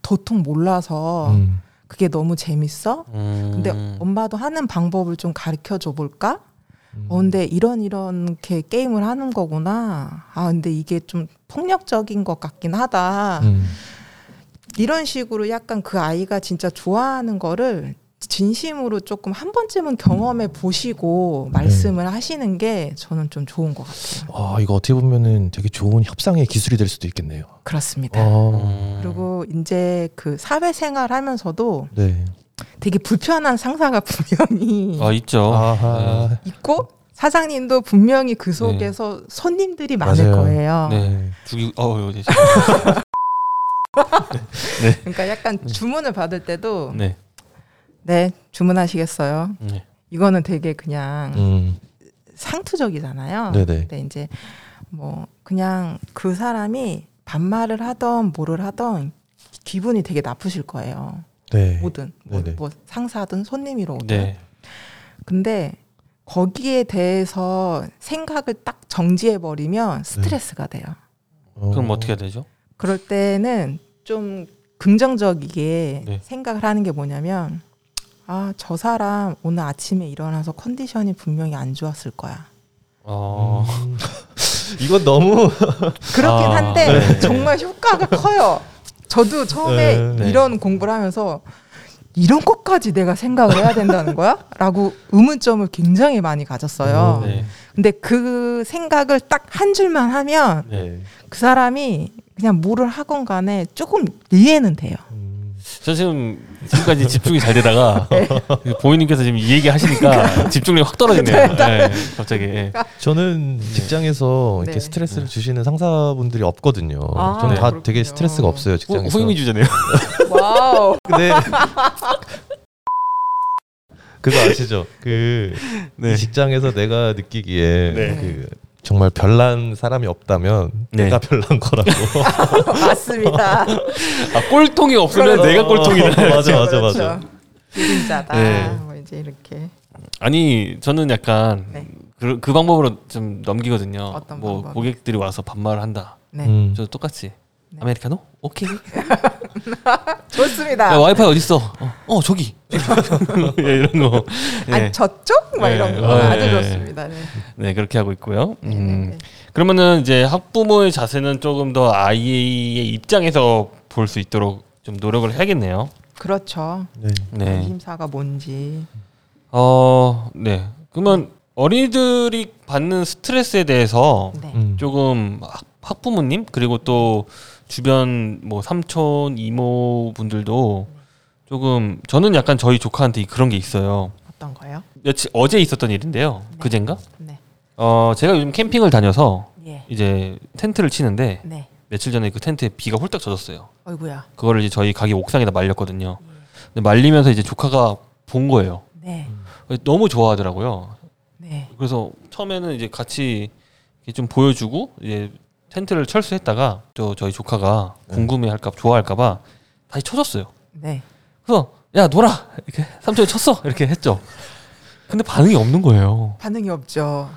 도통 몰라서 음. 그게 너무 재밌어. 음. 근데 엄마도 하는 방법을 좀 가르쳐 줘 볼까? 음. 어, 근데 이런 이렇게 게임을 하는 거구나. 아, 근데 이게 좀 폭력적인 것 같긴 하다. 음. 이런 식으로 약간 그 아이가 진짜 좋아하는 거를 진심으로 조금 한 번쯤은 경험해 보시고 말씀을 하시는 게 저는 좀 좋은 것 같아요. 아 이거 어떻게 보면은 되게 좋은 협상의 기술이 될 수도 있겠네요. 그렇습니다. 어. 음. 그리고 이제 그 사회생활 하면서도 네. 되게 불편한 상사가 분명히 아 있죠. 아하. 있고 사장님도 분명히 그 속에서 손님들이 많을 맞아요. 거예요. 네. 죽이 어 네. 그러니까 약간 주문을 받을 때도 네. 네 주문하시겠어요. 네. 이거는 되게 그냥 음. 상투적이잖아요. 네네. 근데 이제 뭐 그냥 그 사람이 반말을 하던 뭐를 하던 기분이 되게 나쁘실 거예요. 네. 뭐든 뭐, 네네. 뭐 상사든 손님이로 오든. 네. 근데 거기에 대해서 생각을 딱 정지해 버리면 스트레스가 돼요. 어. 그럼 어떻게 해야 되죠? 그럴 때는 좀 긍정적이게 네. 생각을 하는 게 뭐냐면 아, 저 사람 오늘 아침에 일어나서 컨디션이 분명히 안 좋았을 거야. 어. 음. 이건 너무 그렇긴 아, 한데 네. 정말 효과가 커요. 저도 처음에 네. 이런 공부를 하면서 이런 것까지 내가 생각을 해야 된다는 거야? 라고 의문점을 굉장히 많이 가졌어요. 네. 근데 그 생각을 딱 한 줄만 하면 네. 그 사람이 그냥 뭐를 하건 간에 조금 이해는 돼요. 음. 저 지금 지금까지 집중이 잘 되다가 보미님께서 지금 이 얘기 하시니까 집중력이 확 떨어지네요. 네. 갑자기. 예. 저는 직장에서 이렇게 네. 스트레스를 주시는 상사분들이 없거든요. 아, 저는 다 그렇군요. 되게 스트레스가 없어요 후, 직장에서. 후임이 주잖아요. wow. 근데 그거 아시죠? 그 네. 이 직장에서 내가 느끼기에 네. 그 정말 별난 사람이 없다면 네. 내가 별난 거라고. 맞습니다. 아 꼴통이 없으면 그렇죠. 내가 꼴통이다. 맞아 맞아 맞아. 기린자다. 네. 뭐 이제 이렇게. 아니 저는 약간 네. 그, 그 방법으로 좀 넘기거든요. 어떤 뭐 방법? 고객들이 와서 반말을 한다. 네. 음. 저도 똑같이 네. 아메리카노? 오케이. 좋습니다. 야, 와이파이 어디 있어? 어, 어 저기. 예, 이런 거. 네. 아니 저쪽 막 네. 이런 거 어, 아주 네. 좋습니다. 네. 네 그렇게 하고 있고요. 네, 음. 네, 그러면은 이제 학부모의 자세는 조금 더 아이의 입장에서 볼 수 있도록 좀 노력을 해야겠네요. 그렇죠. 네. 네. 관심사가 뭔지. 어, 네. 그러면 어린이들이 받는 스트레스에 대해서 네. 음. 조금 학- 학부모님 그리고 또 주변 뭐 삼촌 이모 분들도 조금 저는 약간 저희 조카한테 그런 게 있어요. 어떤 거요? 며칠 어제 있었던 일인데요. 네. 그젠가? 네. 어 제가 요즘 캠핑을 다녀서 예. 이제 텐트를 치는데 네. 며칠 전에 그 텐트에 비가 홀딱 젖었어요. 어이구야. 그거를 이제 저희 가게 옥상에다 말렸거든요. 근데 말리면서 이제 조카가 본 거예요. 네. 너무 좋아하더라고요. 네. 그래서 처음에는 이제 같이 좀 보여주고 이제 텐트를 철수했다가 또 저희 조카가 네. 궁금해할까 좋아할까봐 다시 쳐줬어요. 네. 그래서 야 놀아 이렇게 삼촌이 쳤어 이렇게 했죠. 근데 반응이 없는 거예요. 반응이 없죠.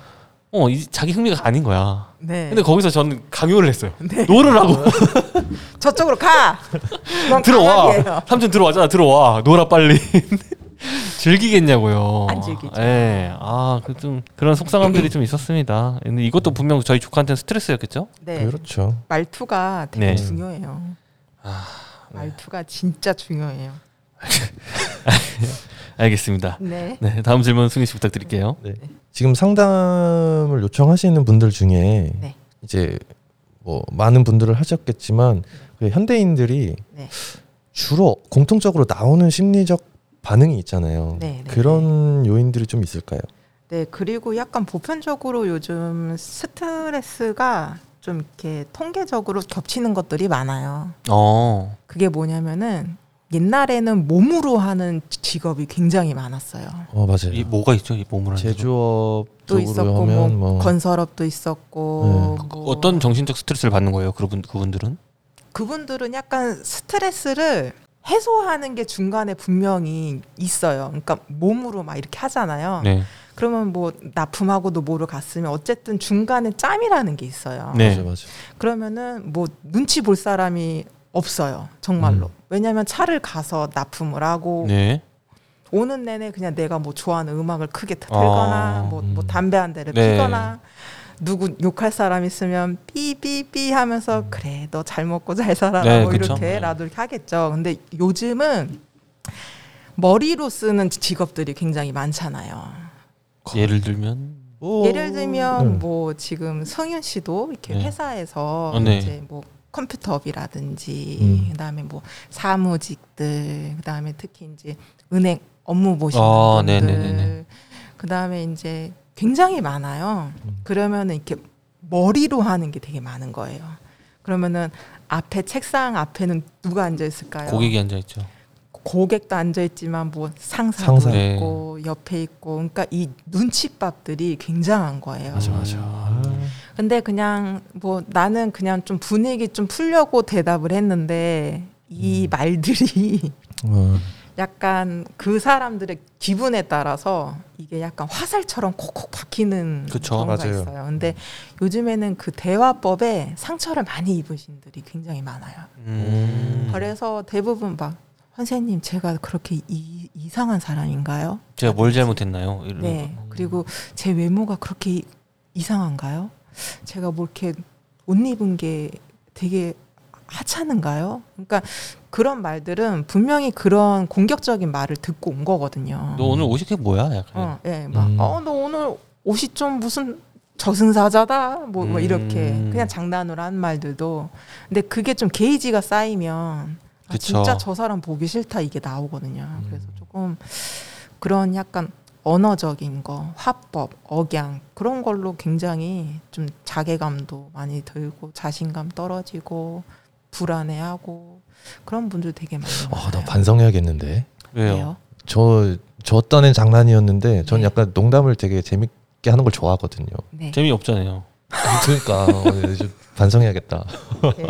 어, 이 자기 흥미가 아닌 거야. 네. 근데 거기서 저는 강요를 했어요. 네. 놀으라고 저쪽으로 가. 넌 들어와. 삼촌 들어와잖아. 들어와. 놀아 빨리. 즐기겠냐고요. 안 즐기죠. 예. 아, 그 좀 그런 속상함들이 좀 있었습니다. 근데 이것도 분명 저희 조카한테는 스트레스였겠죠? 네. 그렇죠. 말투가 되게 네. 중요해요. 아, 말투가 진짜 중요해요. 알겠습니다. 네. 네, 다음 질문 승희 씨 부탁드릴게요. 네. 지금 상담을 요청하시는 분들 중에 네. 이제 뭐 많은 분들을 하셨겠지만 그 현대인들이 네. 주로 공통적으로 나오는 심리적 반응이 있잖아요. 네, 네, 그런 요인들이 좀 있을까요? 네, 그리고 약간 보편적으로 요즘 스트레스가 좀 이렇게 통계적으로 겹치는 것들이 많아요. 어, 그게 뭐냐면은 옛날에는 몸으로 하는 직업이 굉장히 많았어요. 어 맞아요. 이 뭐가 있죠? 이 몸을 하는 직업? 제조업 또 쪽으로 있었고 하면 뭐, 뭐 건설업도 있었고 그뭐 어떤 정신적 스트레스를 받는 거예요? 그분 그분들은? 그분들은 약간 스트레스를 해소하는 게 중간에 분명히 있어요. 그러니까 몸으로 막 이렇게 하잖아요. 네. 그러면 뭐 납품하고도 뭐로 갔으면 어쨌든 중간에 짬이라는 게 있어요. 네. 맞아 맞아. 그러면은 뭐 눈치 볼 사람이 없어요. 정말로. 음. 왜냐하면 차를 가서 납품을 하고 네. 오는 내내 그냥 내가 뭐 좋아하는 음악을 크게 틀거나 아, 뭐, 뭐 음. 담배 한 대를 네. 피거나 누구 욕할 사람 있으면 삐삐삐 하면서 그래 너 잘 먹고 잘 살아라 네, 뭐 그쵸. 이렇게라도 이렇게 하겠죠. 근데 요즘은 머리로 쓰는 직업들이 굉장히 많잖아요. 예를 들면 오. 예를 들면 음. 뭐 지금 성윤 씨도 이렇게 네. 회사에서 어, 네. 이제 뭐 컴퓨터업이라든지 음. 그다음에 뭐 사무직들 그다음에 특히 이제 은행 업무 보시는 아, 분들 네네네네. 그다음에 이제 굉장히 많아요. 음. 그러면은 이렇게 머리로 하는 게 되게 많은 거예요. 그러면은 앞에 책상 앞에는 누가 앉아 있을까요? 고객이 앉아 있죠. 고객도 앉아 있지만 뭐 상사도 상사. 있고 옆에 있고 그러니까 이 눈치밥들이 굉장한 거예요. 맞아 맞아. 아. 근데 그냥 뭐 나는 그냥 좀 분위기 좀 풀려고 대답을 했는데 이 음. 말들이 어. 약간 그 사람들의 기분에 따라서 이게 약간 화살처럼 콕콕 박히는 그쵸. 경우가 맞아요. 있어요. 근데 요즘에는 그 대화법에 상처를 많이 입으신 분들이 굉장히 많아요. 음. 그래서 대부분 막 선생님 제가 그렇게 이, 이상한 사람인가요? 제가 뭘 잘못했나요? 이런 네. 거. 그리고 제 외모가 그렇게 이- 이상한가요? 제가 뭐 이렇게 옷 입은 게 되게 하찮은가요? 그러니까 그런 말들은 분명히 그런 공격적인 말을 듣고 온 거거든요. 너 오늘 옷이 그게 뭐야? 약간. 어, 예, 막, 음. 어, 너 오늘 옷이 좀 무슨 저승사자다? 뭐, 뭐 이렇게 음. 그냥 장난으로 한 말들도. 근데 그게 좀 게이지가 쌓이면 아. 진짜 저 사람 보기 싫다 이게 나오거든요. 음. 그래서 조금 그런 약간 언어적인 거, 화법, 억양 그런 걸로 굉장히 좀 자괴감도 많이 들고 자신감 떨어지고 불안해하고 그런 분들 되게 아, 많아요. 나 반성해야겠는데. 왜요? 왜요? 저, 저 딴엔 장난이었는데 전 네. 약간 농담을 되게 재밌게 하는 걸 좋아하거든요. 네. 재미없잖아요. 그러니까 어, 좀 반성해야겠다. 네.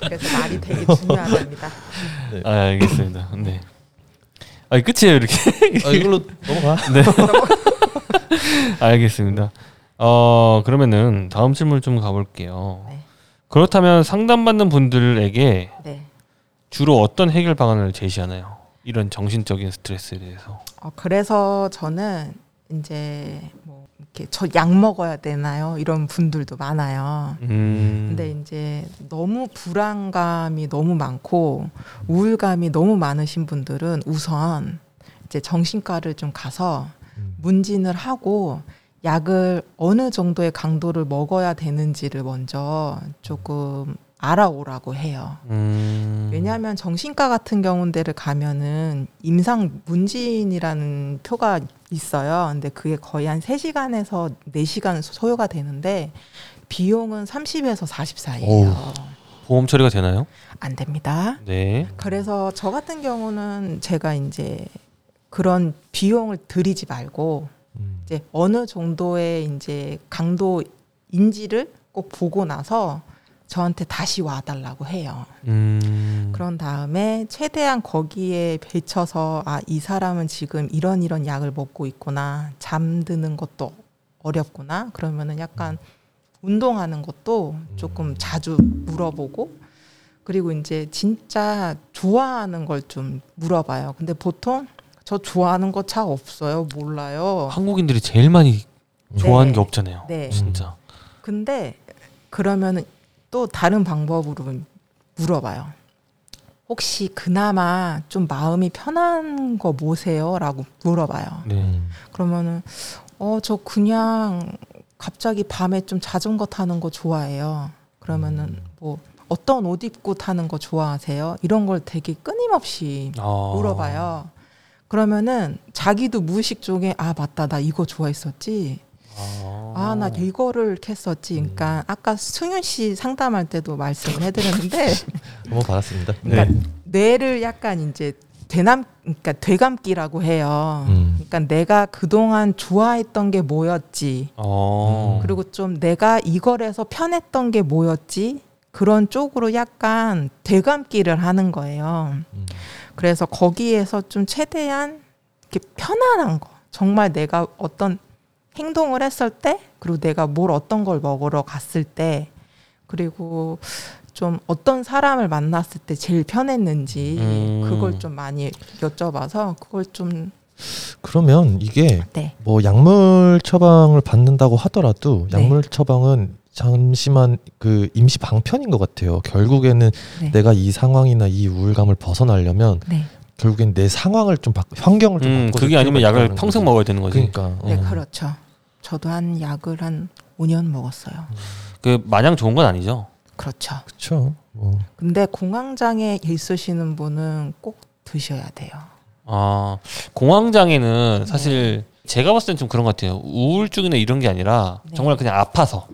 그래서 말이 되게 중요하답니다. 아, 알겠습니다. 네. 아, 끝이에요, 이렇게. 아, 이걸로 넘어가. 네. 알겠습니다. 어, 그러면은 다음 질문 좀 가볼게요. 네. 그렇다면 상담받는 분들에게 네. 주로 어떤 해결 방안을 제시하나요? 이런 정신적인 스트레스에 대해서. 어, 그래서 저는 이제 뭐 이렇게 저 약 먹어야 되나요? 이런 분들도 많아요. 음. 근데 이제 너무 불안감이 너무 많고 우울감이 너무 많으신 분들은 우선 이제 정신과를 좀 가서 음. 문진을 하고 약을 어느 정도의 강도를 먹어야 되는지를 먼저 조금 알아오라고 해요. 음. 왜냐하면 정신과 같은 경우들을 가면은 임상 문진이라는 표가 있어요. 근데 그게 거의 한 3시간에서 4시간 소요가 되는데 비용은 30에서 40 사이예요. 보험 처리가 되나요? 안 됩니다. 네. 그래서 저 같은 경우는 제가 이제 그런 비용을 들이지 말고 음. 이제 어느 정도의 이제 강도 인지를 꼭 보고 나서 저한테 다시 와달라고 해요. 음. 그런 다음에 최대한 거기에 배쳐서 아 이 사람은 지금 이런 이런 약을 먹고 있구나 잠드는 것도 어렵구나 그러면은 약간 운동하는 것도 조금 자주 물어보고 그리고 이제 진짜 좋아하는 걸 좀 물어봐요. 근데 보통 저 좋아하는 거 차 없어요. 몰라요. 한국인들이 제일 많이 좋아하는 네. 게 없잖아요. 네. 진짜. 근데 그러면은 또 다른 방법으로 물어봐요. 혹시 그나마 좀 마음이 편한 거 뭐세요? 라고 물어봐요. 네. 음. 그러면은 어 저 그냥 갑자기 밤에 좀 자전거 타는 거 좋아해요. 그러면은 뭐 어떤 옷 입고 타는 거 좋아하세요? 이런 걸 되게 끊임없이 아. 물어봐요. 그러면은 자기도 무의식 중에 아 맞다 나 이거 좋아했었지. 아나 이거를 했었지. 그러니까 아까 승윤 씨 상담할 때도 말씀을 해드렸는데 한번 받았습니다. 네. 그러니까 뇌를 약간 이제 되남 그러니까 되감기라고 해요. 음. 그러니까 내가 그동안 좋아했던 게 뭐였지. 어. 그리고 좀 내가 이걸 해서 편했던 게 뭐였지. 그런 쪽으로 약간 되감기를 하는 거예요. 음. 그래서 거기에서 좀 최대한 이렇게 편안한 거. 정말 내가 어떤 행동을 했을 때, 그리고 내가 뭘 어떤 걸 먹으러 갔을 때, 그리고 좀 어떤 사람을 만났을 때 제일 편했는지, 음. 그걸 좀 많이 여쭤봐서, 그걸 좀, 그러면 이게 네. 뭐 약물 처방을 받는다고 하더라도 네. 약물 처방은 잠시만 그 임시 방편인 것 같아요. 결국에는 네. 내가 이 상황이나 이 우울감을 벗어나려면 네. 결국엔 내 상황을 좀 바꿔 환경을 좀 음, 바꿔. 그게 아니면 약을 평생 먹어야 되는 거지. 그러니까 네, 어. 그렇죠. 저도 한 약을 한 5년 먹었어요. 그 마냥 좋은 건 아니죠. 그렇죠. 그렇죠. 뭐 근데 공황장애 있으시는 분은 꼭 드셔야 돼요. 아 공황장애는 사실 제가 봤을 땐 좀 그런 것 같아요. 우울증이나 이런 게 아니라 네. 정말 그냥 아파서.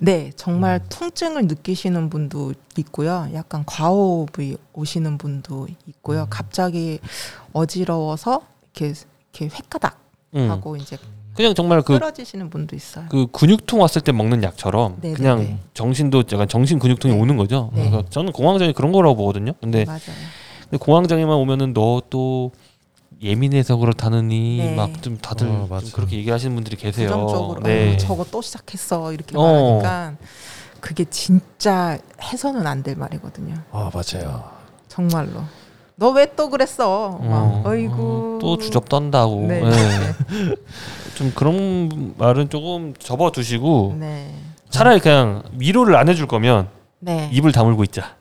네, 정말 통증을 느끼시는 분도 있고요. 약간 과호흡이 오시는 분도 있고요. 갑자기 어지러워서 이렇게 이렇게 획가닥 음. 하고 이제 그냥 정말 그 쓰러지시는 분도 있어요. 그 근육통 왔을 때 먹는 약처럼 네네네. 그냥 정신도 약간 정신 근육통이 네. 오는 거죠. 네. 그래서 저는 공황장애 그런 거라고 보거든요. 근데. 근데 공황장애만 오면은 너 또 예민해서 그렇다느니 네. 막 좀 다들 어, 좀. 그렇게 얘기하시는 분들이 계세요. 부정적으로 네. 어, 저거 또 시작했어 이렇게 어. 말하니까 그게 진짜 해서는 안 될 말이거든요. 아 맞아요. 정말로. 너 왜 또 그랬어? 막, 어, 어이구. 또 주접 떤다고. 네. 네. 좀 그런 말은 조금 접어두시고 네. 차라리 그냥 위로를 안 해줄 거면 네. 입을 다물고 있자.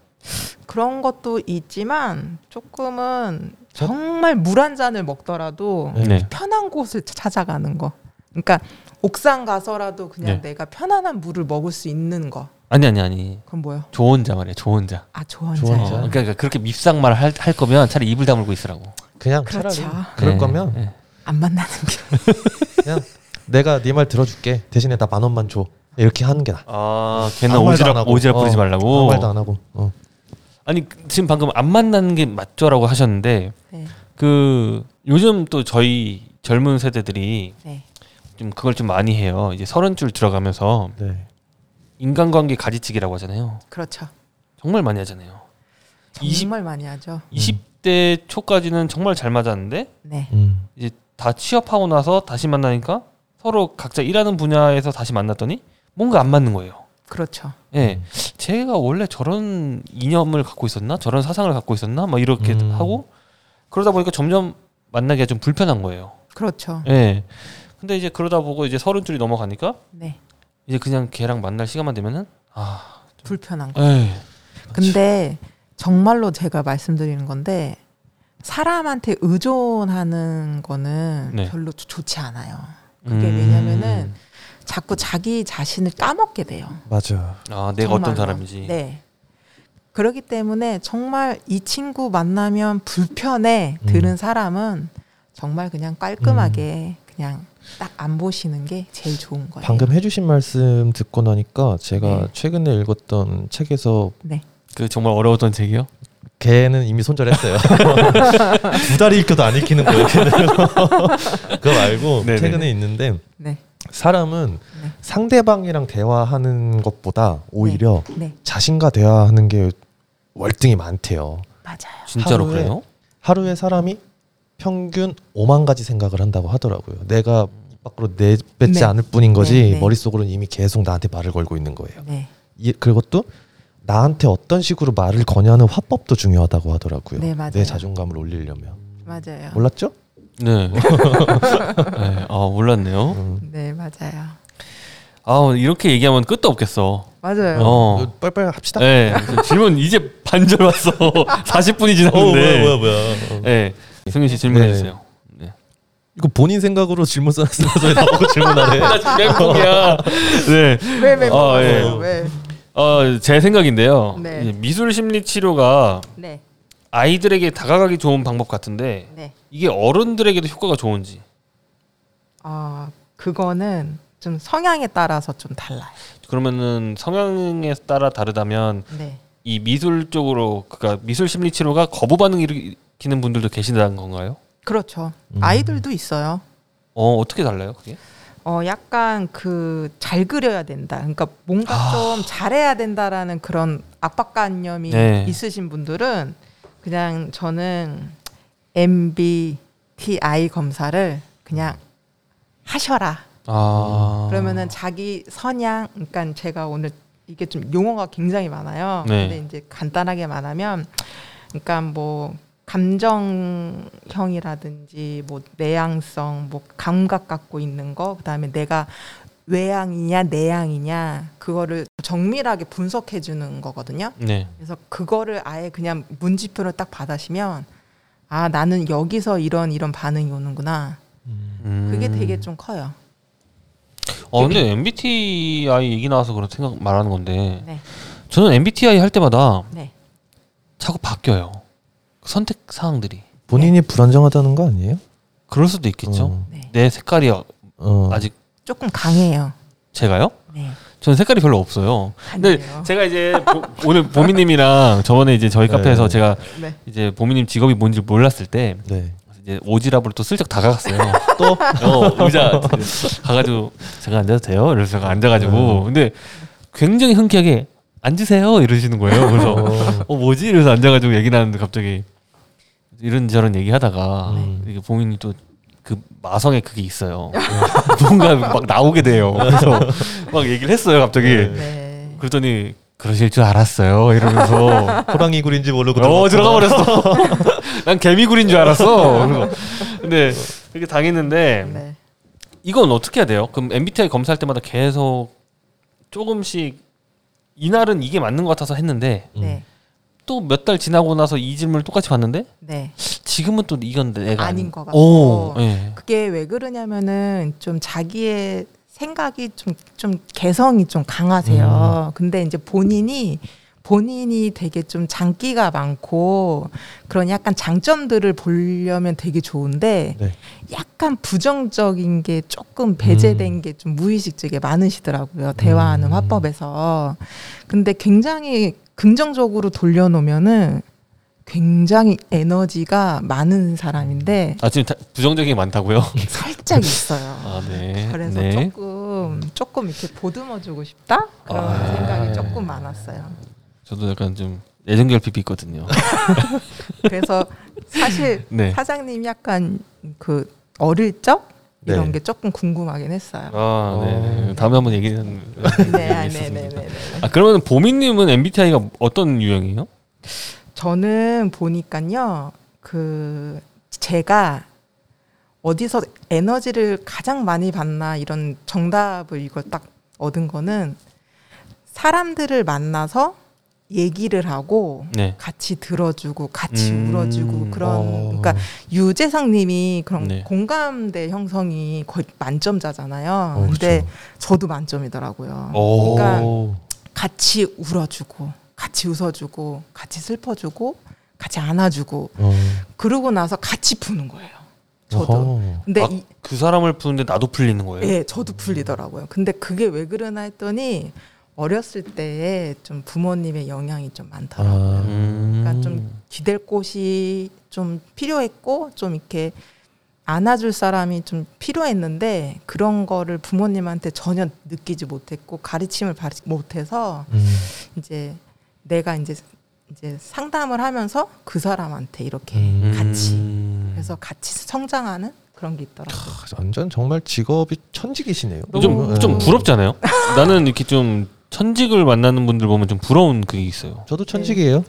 그런 것도 있지만 조금은 정말 물 한 잔을 먹더라도 네. 네. 편한 곳을 찾아가는 거. 그러니까 옥상 가서라도 그냥 네. 내가 편안한 물을 먹을 수 있는 거. 아니 아니 아니. 그건 뭐요? 조언자 말이야. 조언자. 아 좋은 좋은 자요. 자. 어, 그러니까 그렇게 밉상말 할, 할 거면 차라리 입을 다물고 있으라고. 그냥 그렇죠. 차라리 그럴 네. 거면 네. 안 만나는 게. 그냥 내가 네 말 들어줄게. 대신에 나 만 원만 줘. 이렇게 하는 게 나. 아, 걔는 오지랖. 오지랖 부리지 어, 말라고. 아무 말도 안 하고. 어. 아니 지금 방금 안 만나는 게 맞죠라고 하셨는데 네. 그 요즘 또 저희 젊은 세대들이 네. 좀 그걸 좀 많이 해요. 이제 서른 줄 들어가면서 네. 인간관계 가지치기라고 하잖아요. 그렇죠. 정말 많이 하잖아요. 20, 정말 많이 하죠. 20대 초까지는 정말 잘 맞았는데 네. 음. 이제 다 취업하고 나서 다시 만나니까 서로 각자 일하는 분야에서 다시 만났더니 뭔가 안 맞는 거예요. 그렇죠. 예, 제가 원래 저런 이념을 갖고 있었나, 저런 사상을 갖고 있었나, 막 이렇게 음. 하고 그러다 보니까 점점 만나기가 좀 불편한 거예요. 그렇죠. 예. 근데 이제 그러다 보고 이제 서른 줄이 넘어가니까 네. 이제 그냥 걔랑 만날 시간만 되면은 아, 불편한 거. 에이, 근데 정말로 제가 말씀드리는 건데 사람한테 의존하는 거는 네. 별로 좋- 좋지 않아요. 그게 음. 왜냐면은 자꾸 자기 자신을 까먹게 돼요. 맞아. 아, 내가 어떤 정말로. 사람인지. 네. 그렇기 때문에 정말 이 친구 만나면 불편해 음. 들은 사람은 정말 그냥 깔끔하게 그냥 딱 안 보시는 게 제일 좋은 거예요. 방금 해주신 말씀 듣고 나니까 제가 네. 최근에 읽었던 책에서 네. 그 정말 어려웠던 책이요? 걔는 이미 손절했어요. 두 달이 읽혀도 안 읽히는 거예요. 그거 말고 네네. 최근에 있는데 네. 사람은 네. 상대방이랑 대화하는 것보다 오히려 네. 자신과 대화하는 게 월등히 많대요. 맞아요. 진짜로 하루에- 그래요? 하루에 사람이 평균 5만 가지 생각을 한다고 하더라고요. 내가 입 밖으로 내뱉지 네. 않을 뿐인 거지 네, 네. 머릿속으로는 이미 계속 나한테 말을 걸고 있는 거예요. 네. 이, 그것도 나한테 어떤 식으로 말을 거냐는 화법도 중요하다고 하더라고요. 네, 맞아요. 내 자존감을 올리려면. 맞아요. 몰랐죠? 네. 네. 아 몰랐네요. 음. 네, 맞아요. 아 이렇게 얘기하면 끝도 없겠어. 맞아요. 어. 어, 빨리빨리 합시다. 네. 질문 이제 반절 왔어. 40분이 어, 지났는데. 뭐야 뭐야 뭐야. 어. 네. 승윤 씨 질문해 네. 주세요. 네. 이거 본인 생각으로 질문 왜 나보고 질문하래? 나 지금 멘붕이야. 네. 왜왜 아, 예. 왜? 어, 제 생각인데요. 네. 이 미술 심리 치료가 네. 아이들에게 다가가기 좋은 방법 같은데 네. 이게 어른들에게도 효과가 좋은지. 아, 그거는 좀 성향에 따라서 좀 달라요. 그러면은 성향에 따라 다르다면 네. 이 미술 쪽으로 그러니까 미술 심리 치료가 거부 반응 일으키는 분들도 계신다는 건가요? 그렇죠. 음. 아이들도 있어요. 어, 어떻게 달라요, 그게? 어, 약간 그 잘 그려야 된다. 그러니까 뭔가 아. 좀 잘해야 된다라는 그런 압박관념이 네. 있으신 분들은 그냥 저는 MBTI 검사를 그냥 하셔라. 아. 그러면은 자기 선양, 그러니까 제가 오늘 이게 좀 용어가 굉장히 많아요. 네. 근데 이제 간단하게 말하면, 그러니까 뭐 감정형이라든지 뭐 내향성, 뭐 감각 갖고 있는 거, 그다음에 내가 외향이냐 내향이냐 그거를 정밀하게 분석해 주는 거거든요. 네. 그래서 그거를 아예 그냥 문지표를 딱 받으시면 아 나는 여기서 이런 이런 반응이 오는구나. 음. 그게 되게 좀 커요. 어, 근데 MBTI 얘기 나와서 그런 생각 말하는 건데 네. 저는 MBTI 할 때마다 네. 자꾸 바뀌어요. 선택 사항들이. 본인이 불안정하다는 거 아니에요? 그럴 수도 있겠죠. 어. 네. 내 색깔이 어. 아직 조금 강해요. 제가요? 네. 저는 색깔이 별로 없어요. 근데 아니에요. 제가 이제 보- 오늘 보미님이랑 저번에 이제 저희 네. 카페에서 제가 네. 이제 보미님 직업이 뭔지 몰랐을 때 네. 이제 오지랖으로 또 슬쩍 다가갔어요. 또 어, 의자 가가지고 제가 앉아도 돼요? 이래서 제가 앉아가지고 음. 근데 굉장히 흔쾌하게 앉으세요 이러시는 거예요. 그래서 어. 어 뭐지? 이래서 앉아가지고 얘기 나는데 갑자기 이런저런 얘기하다가 네. 이게 보민이 또 그 마성에 그게 있어요. 뭔가 막 나오게 돼요. 그래서 막 얘기를 했어요 갑자기. 네. 네. 그랬더니 그러실 줄 알았어요 이러면서 호랑이 굴인지 모르고 어 들어가. 버렸어. 난 개미 굴인 줄 알았어. 그래서 근데 그렇게 당했는데 네. 이건 어떻게 해야 돼요? 그럼 MBTI 검사할 때마다 계속 조금씩 이날은 이게 맞는 것 같아서 했는데 음. 네. 또 몇 달 지나고 나서 이 질문을 똑같이 받는데 네. 지금은 또 이건 내가 아닌 것 같고. 오, 예. 그게 왜 그러냐면은 좀 자기의 생각이 좀좀 개성이 좀 강하세요. 근데 이제 본인이 본인이 되게 좀 장기가 많고 그런 약간 장점들을 보려면 되게 좋은데 네. 약간 부정적인 게 조금 배제된 음. 게좀 무의식 적에 많으시더라고요. 대화하는 음. 화법에서. 근데 굉장히 긍정적으로 돌려놓으면은 굉장히 에너지가 많은 사람인데 아 지금 다- 부정적인 게 많다고요? 살짝 있어요. 아 네. 그래서 네. 조금 조금 이렇게 보듬어 주고 싶다 그런 아. 생각이 조금 많았어요. 저도 약간 좀 애정 결핍이 있거든요. 그래서 사실 네. 사장님 약간 그 어릴 적 이런 네. 게 조금 궁금하긴 했어요. 아, 네. 어. 다음에 한번 얘기는 네, 아, 네. 네, 네, 네. 아 그러면 보미님은 MBTI가 어떤 유형이에요? 저는 보니까요, 그 제가 어디서 에너지를 가장 많이 받나 이런 정답을 이걸 딱 얻은 거는 사람들을 만나서 얘기를 하고 네. 같이 들어주고 같이 음. 울어주고 그런 어. 그러니까 유재상님이 그런 네. 공감대 형성이 거의 만점자잖아요. 어, 근데 그쵸. 저도 만점이더라고요. 오. 그러니까 같이 울어주고 같이 같이 웃어주고 같이 슬퍼주고 같이 안아주고 어. 그러고 나서 같이 푸는 거예요. 저도. 어허. 근데 아, 이, 그 사람을 푸는데 나도 풀리는 거예요. 예, 저도 풀리더라고요. 근데 그게 왜 그러나 했더니 어렸을 때에 좀 부모님의 영향이 좀 많더라고요. 아. 음. 그러니까 좀 기댈 곳이 좀 필요했고 좀 이렇게 안아줄 사람이 좀 필요했는데 그런 거를 부모님한테 전혀 느끼지 못했고 가르침을 받지 못해서 음. 이제 내가 이제 이제 상담을 하면서 그 사람한테 이렇게 음. 같이 음. 그래서 같이 성장하는 그런 게 있더라고요. 아, 완전 정말 직업이 천직이시네요. 좀, 예. 좀 부럽잖아요. 나는 이렇게 좀 천직을 만나는 분들 보면 좀 부러운 그게 있어요. 저도 천직이에요.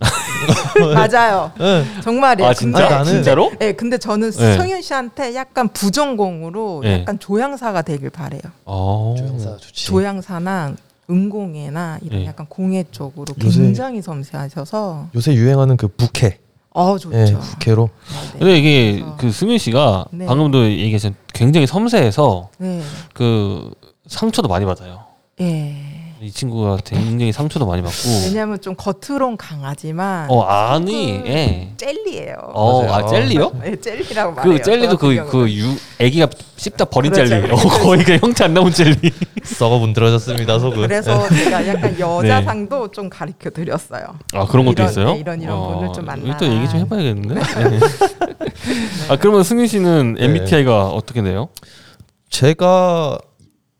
맞아요. 예. 정말이에요. 아 진짜? 아니, 나는- 진짜로? 네, 근데 저는 네. 성윤 씨한테 약간 부전공으로 네. 약간 조향사가 되길 바래요. 어. 조영사 좋지. 조향사나 음공예나 이런 네. 약간 공예 쪽으로 요새- 굉장히 섬세하셔서 요새 유행하는 그 부캐. 어 좋죠. 예, 부캐로. 네, 근데 이게 그래서- 그 승윤 씨가 네. 방금도 얘기하신 굉장히 섬세해서 네. 그 상처도 많이 받아요. 예. 이 친구가 굉장히 상처도 많이 받고 왜냐하면 좀 겉으론 강하지만 어 안이 속은 예. 젤리예요. 어. 아 젤리요? 네, 젤리라고 말해요. 그 젤리도 그 경우는. 그유 애기가 씹다 버린 그렇죠. 젤리. 어, 거의 그 형태 안 나온 젤리. 썩어 문드러졌습니다 속은. 그래서 제가 약간 여자상도 네. 좀 가르쳐 드렸어요. 아 그런 것도 이런, 있어요? 네, 이런 이런 분을 좀 만나라. 또 얘기 좀 해봐야겠는데. 네. 아 그러면 승윤 씨는 네. MBTI가 어떻게 돼요? 제가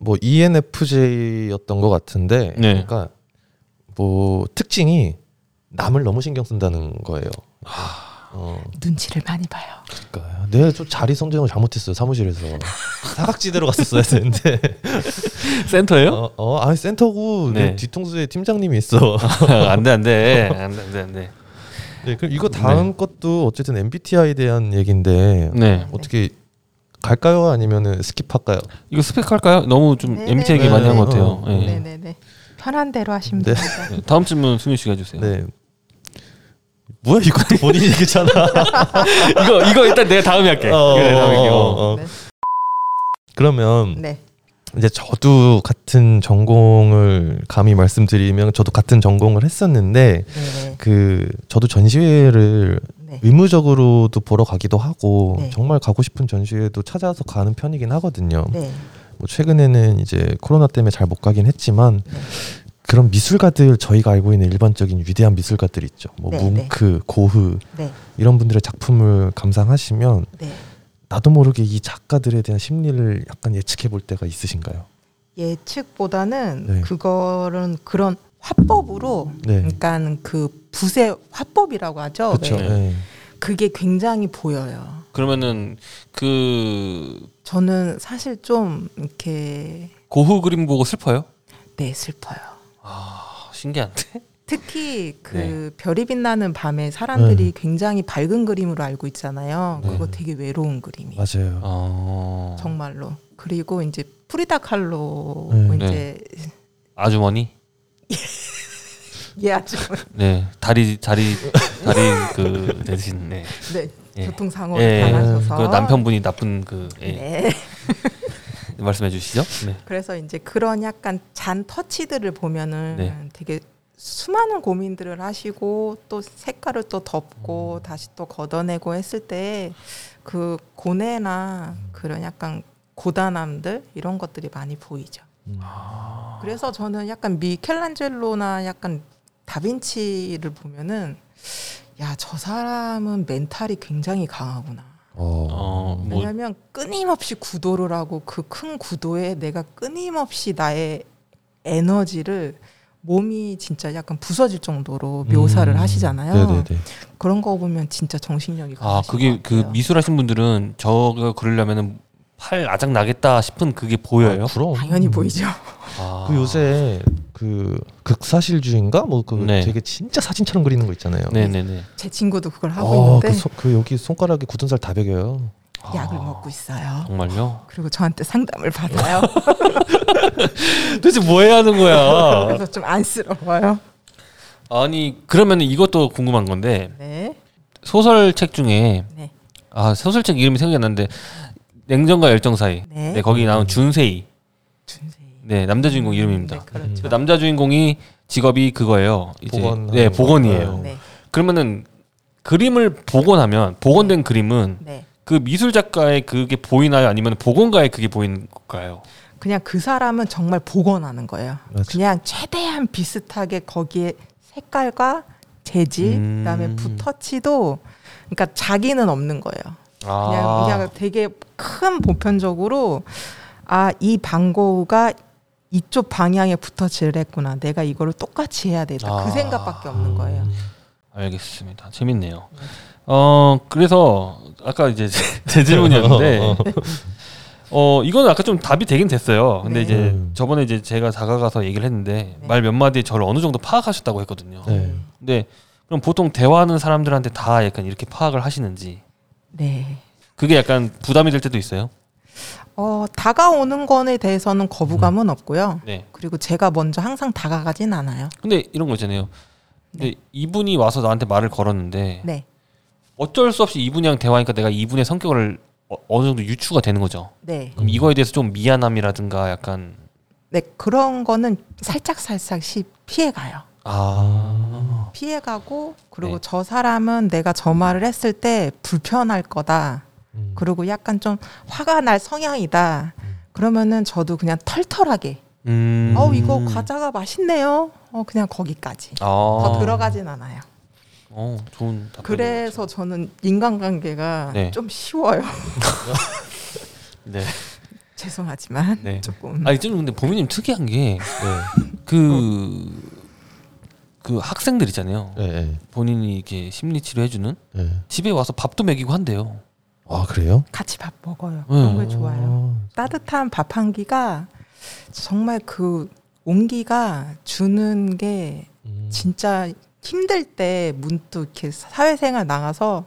뭐 ENFJ였던 것 같은데, 네. 그러니까 뭐 특징이 남을 너무 신경 쓴다는 거예요. 어, 눈치를 많이 봐요. 그러니까 내가 좀 자리 선정을 잘못했어요 사무실에서 사각지대로 갔었어야 되는데, 센터예요? 어, 어 아니 센터고 네. 내 뒤통수에 팀장님이 있어. 안돼 안돼 안돼 안돼 안돼. 네, 그럼 이거 다음 것도 어쨌든 MBTI에 대한 얘기인데 네. 어떻게 갈까요? 아니면은 스킵할까요? 이거 스펙 할까요? 너무 좀 네네. MBTI 얘기 많이 한 것 같아요. 어, 어. 네. 네네네. 편한 대로 하시면 네. 됩니다. 네, 다음 질문 승윤 씨가 해주세요. 네. 뭐야 이것도 본인 얘기잖아. 이거 이거 일단 내가 다음에 할게. 어, 내가 다음에 할게요. 어, 어. 네. 그러면 네. 이제 저도 같은 전공을 감히 말씀드리면 저도 같은 전공을 했었는데 네네. 그 저도 전시회를 네. 의무적으로도 보러 가기도 하고 네. 정말 가고 싶은 전시회도 찾아서 가는 편이긴 하거든요. 네. 뭐 최근에는 이제 코로나 때문에 잘 못 가긴 했지만 네. 그런 미술가들 저희가 알고 있는 일반적인 위대한 미술가들 있죠. 뭐 네, 뭉크, 고흐 네. 이런 분들의 작품을 감상하시면 네. 나도 모르게 이 작가들에 대한 심리를 약간 예측해 볼 때가 있으신가요? 예측보다는 네. 그거는 그런 화법으로 네. 그러니까 그 붓의 화법이라고 하죠. 그렇죠. 네. 네. 그게 굉장히 보여요. 그러면은 그 저는 사실 좀 이렇게 고흐 그림 보고 슬퍼요? 네 슬퍼요. 아 신기한데. 특히 그 네. 별이 빛나는 밤에 사람들이 네. 굉장히 밝은 그림으로 알고 있잖아요. 네. 그거 되게 외로운 그림이에요. 맞아요. 어. 정말로. 그리고 이제 프리다 칼로 네. 이제 아주머니. 예 아주 네 다리 다리 다리 그 대신 네. 네 예. 교통사고를 예. 당하셔서 그 남편분이 나쁜 그 예. 네. 말씀해 주시죠. 네. 그래서 이제 그런 약간 잔 터치들을 보면은 네. 되게 수많은 고민들을 하시고 또 색깔을 또 음. 덮고 다시 또 걷어내고 했을 때 그 고뇌나 그런 약간 고단함들 이런 것들이 많이 보이죠. 음. 그래서 저는 약간 미켈란젤로나 약간 다빈치를 보면은 야 저 사람은 멘탈이 굉장히 강하구나. 어. 어, 뭐 왜냐하면 끊임없이 구도를 하고 그 큰 구도에 내가 끊임없이 나의 에너지를 몸이 진짜 약간 부서질 정도로 묘사를 음. 하시잖아요. 네네네. 그런 거 보면 진짜 정신력이 아 그게 것그 같아요. 미술하신 분들은 저가 그러려면은 팔 아작 나겠다 싶은 그게 보여요. 아, 그럼. 당연히 보이죠. 아. 그 요새 그 극사실주의인가 뭐그 네. 되게 진짜 사진처럼 그리는 거 있잖아요. 네네네. 제 친구도 그걸 하고 어, 있는데 그, 소- 그 여기 손가락에 굳은 살 다 베겨요. 약을 아, 먹고 있어요. 정말요? 그리고 저한테 상담을 받아요. 도대체 뭐 해야 하는 거야? 그래서 좀 안쓰러워요. 아니 그러면 이것도 궁금한 건데 네. 소설책 중에 네. 아 소설책 이름이 생각이 안 나는데 냉정과 열정 사이. 네. 네, 거기 나온 준세이. 준세이. 네 남자 주인공 이름입니다. 네, 그렇죠. 그 남자 주인공이 직업이 그거예요. 이제 복원하는 네, 거. 복원이에요. 네. 그러면은 그림을 복원하면 복원된 그림은 네. 그 미술 작가의 그게 보이나요? 아니면 복원가의 그게 보이는 걸까요? 그냥 그 사람은 정말 복원하는 거예요. 맞아. 그냥 최대한 비슷하게 거기에 색깔과 재질, 음. 그다음에 붓터치도 그러니까 자기는 없는 거예요. 그냥 아. 그냥 되게 큰 보편적으로 아 이 방고우가 이쪽 방향에 붓터치를 했구나. 내가 이거를 똑같이 해야 되다. 아. 그 생각밖에 없는 거예요. 알겠습니다. 재밌네요. 어 그래서 아까 이제 제, 제 질문이었는데 어 이거는 아까 좀 답이 되긴 됐어요. 근데 네. 이제 음. 저번에 이제 제가 다가가서 얘기를 했는데 네. 말몇 마디에 저를 어느 정도 파악하셨다고 했거든요. 네. 근데 그럼 보통 대화하는 사람들한테 다 약간 이렇게 파악을 하시는지 네. 그게 약간 부담이 될 때도 있어요. 어, 다가오는 거에 대해서는 거부감은 없고요. 네. 그리고 제가 먼저 항상 다가가진 않아요. 근데 이런 거 있잖아요. 근데 이분이 와서 나한테 말을 걸었는데 네. 어쩔 수 없이 이분이랑 대화하니까 내가 이분의 성격을 어, 어느 정도 유추가 되는 거죠. 네. 그럼 이거에 대해서 좀 미안함이라든가 약간 네, 그런 거는 살짝 살짝씩 피해 가요. 아, 피해 가고 그리고 네. 저 사람은 내가 저 말을 했을 때 불편할 거다. 음. 그리고 약간 좀 화가 날 성향이다. 그러면은 저도 그냥 털털하게 음. 어 이거 과자가 맛있네요. 어 그냥 거기까지. 아. 더 들어가진 않아요. 어, 좋은. 그래서 저는 인간관계가 네. 좀 쉬워요. 네. 죄송하지만 네. 조금 아니 좀 근데 보미님 특이한 게그 그 학생들 있잖아요. 네. 네. 본인이 이렇게 심리 치료 해주는 네. 집에 와서 밥도 먹이고 한대요. 아 그래요? 같이 밥 먹어요. 네. 그런 게 좋아요. 따뜻한 밥 한 끼가 정말 그 온기가 주는 게 음. 진짜 힘들 때 문득 이렇게 사회생활 나가서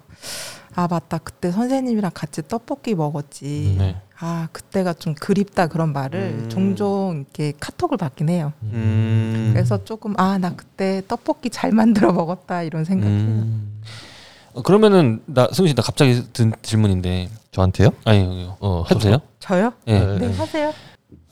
아 맞다 그때 선생님이랑 같이 떡볶이 먹었지 네. 아 그때가 좀 그립다 그런 말을 음. 종종 이렇게 카톡을 받긴 해요 음. 그래서 조금 아 나 그때 떡볶이 잘 만들어 먹었다 이런 생각해요 음. 어, 그러면은 나 승우 씨나 갑자기 든 질문인데 저한테요? 아니요. 어, 해도 돼요? 저요? 예. 네. 네 하세요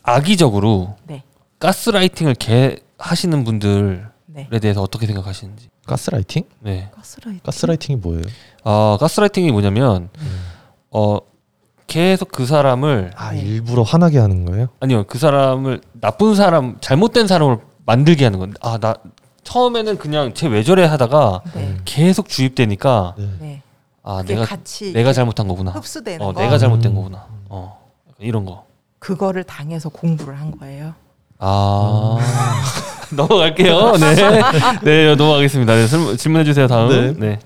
악의적으로 네. 가스라이팅을 개 하시는 분들에 네 대해서 어떻게 생각하시는지. 가스라이팅? 네. 가스라이팅 가스라이팅이 뭐예요? 아 가스라이팅이 뭐냐면 음. 어 계속 그 사람을 아 네. 일부러 화나게 하는 거예요? 아니요 그 사람을 나쁜 사람 잘못된 사람을 만들게 하는 건데 아 나 처음에는 그냥 쟤왜 저래 하다가 네. 계속 주입되니까 네. 네. 아 내가 같이 내가 잘못한 거구나. 흡수되는 어 거 내가 잘못된 음. 거구나. 어 이런 거. 그거를 당해서 공부를 한 거예요. 아 넘어갈게요. 네, 네 넘어가겠습니다. 네, 질문- 질문해 주세요. 다음. 네. 네.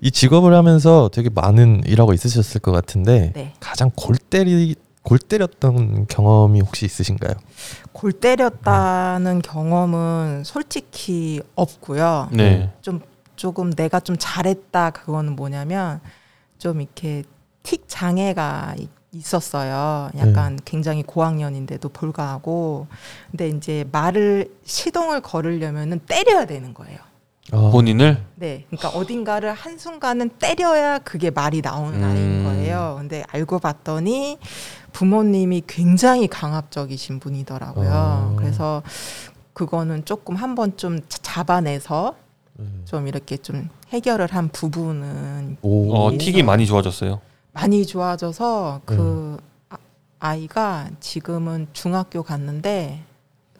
이 직업을 하면서 되게 많은 일하고 있으셨을 것 같은데 네. 가장 골 때리 골 때렸던 경험이 혹시 있으신가요? 골 때렸다는 경험은 솔직히 없고요. 네. 좀 조금 내가 좀 잘했다 그거는 뭐냐면 좀 이렇게 틱 장애가 이- 있었어요. 약간 굉장히 고학년인데도 불구하고 근데 이제 말을 시동을 걸으려면은 때려야 되는 거예요. 아, 본인을 네, 그러니까 어딘가를 한 순간은 때려야 그게 말이 나오는 음. 아이인 거예요. 근데 알고 봤더니 부모님이 굉장히 강압적이신 분이더라고요. 어. 그래서 그거는 조금 한번 좀 자- 잡아내서 네. 좀 이렇게 좀 해결을 한 부분은 오. 어, 틱이 많이 좋아졌어요. 많이 좋아져서 그 음. 아- 아이가 지금은 중학교 갔는데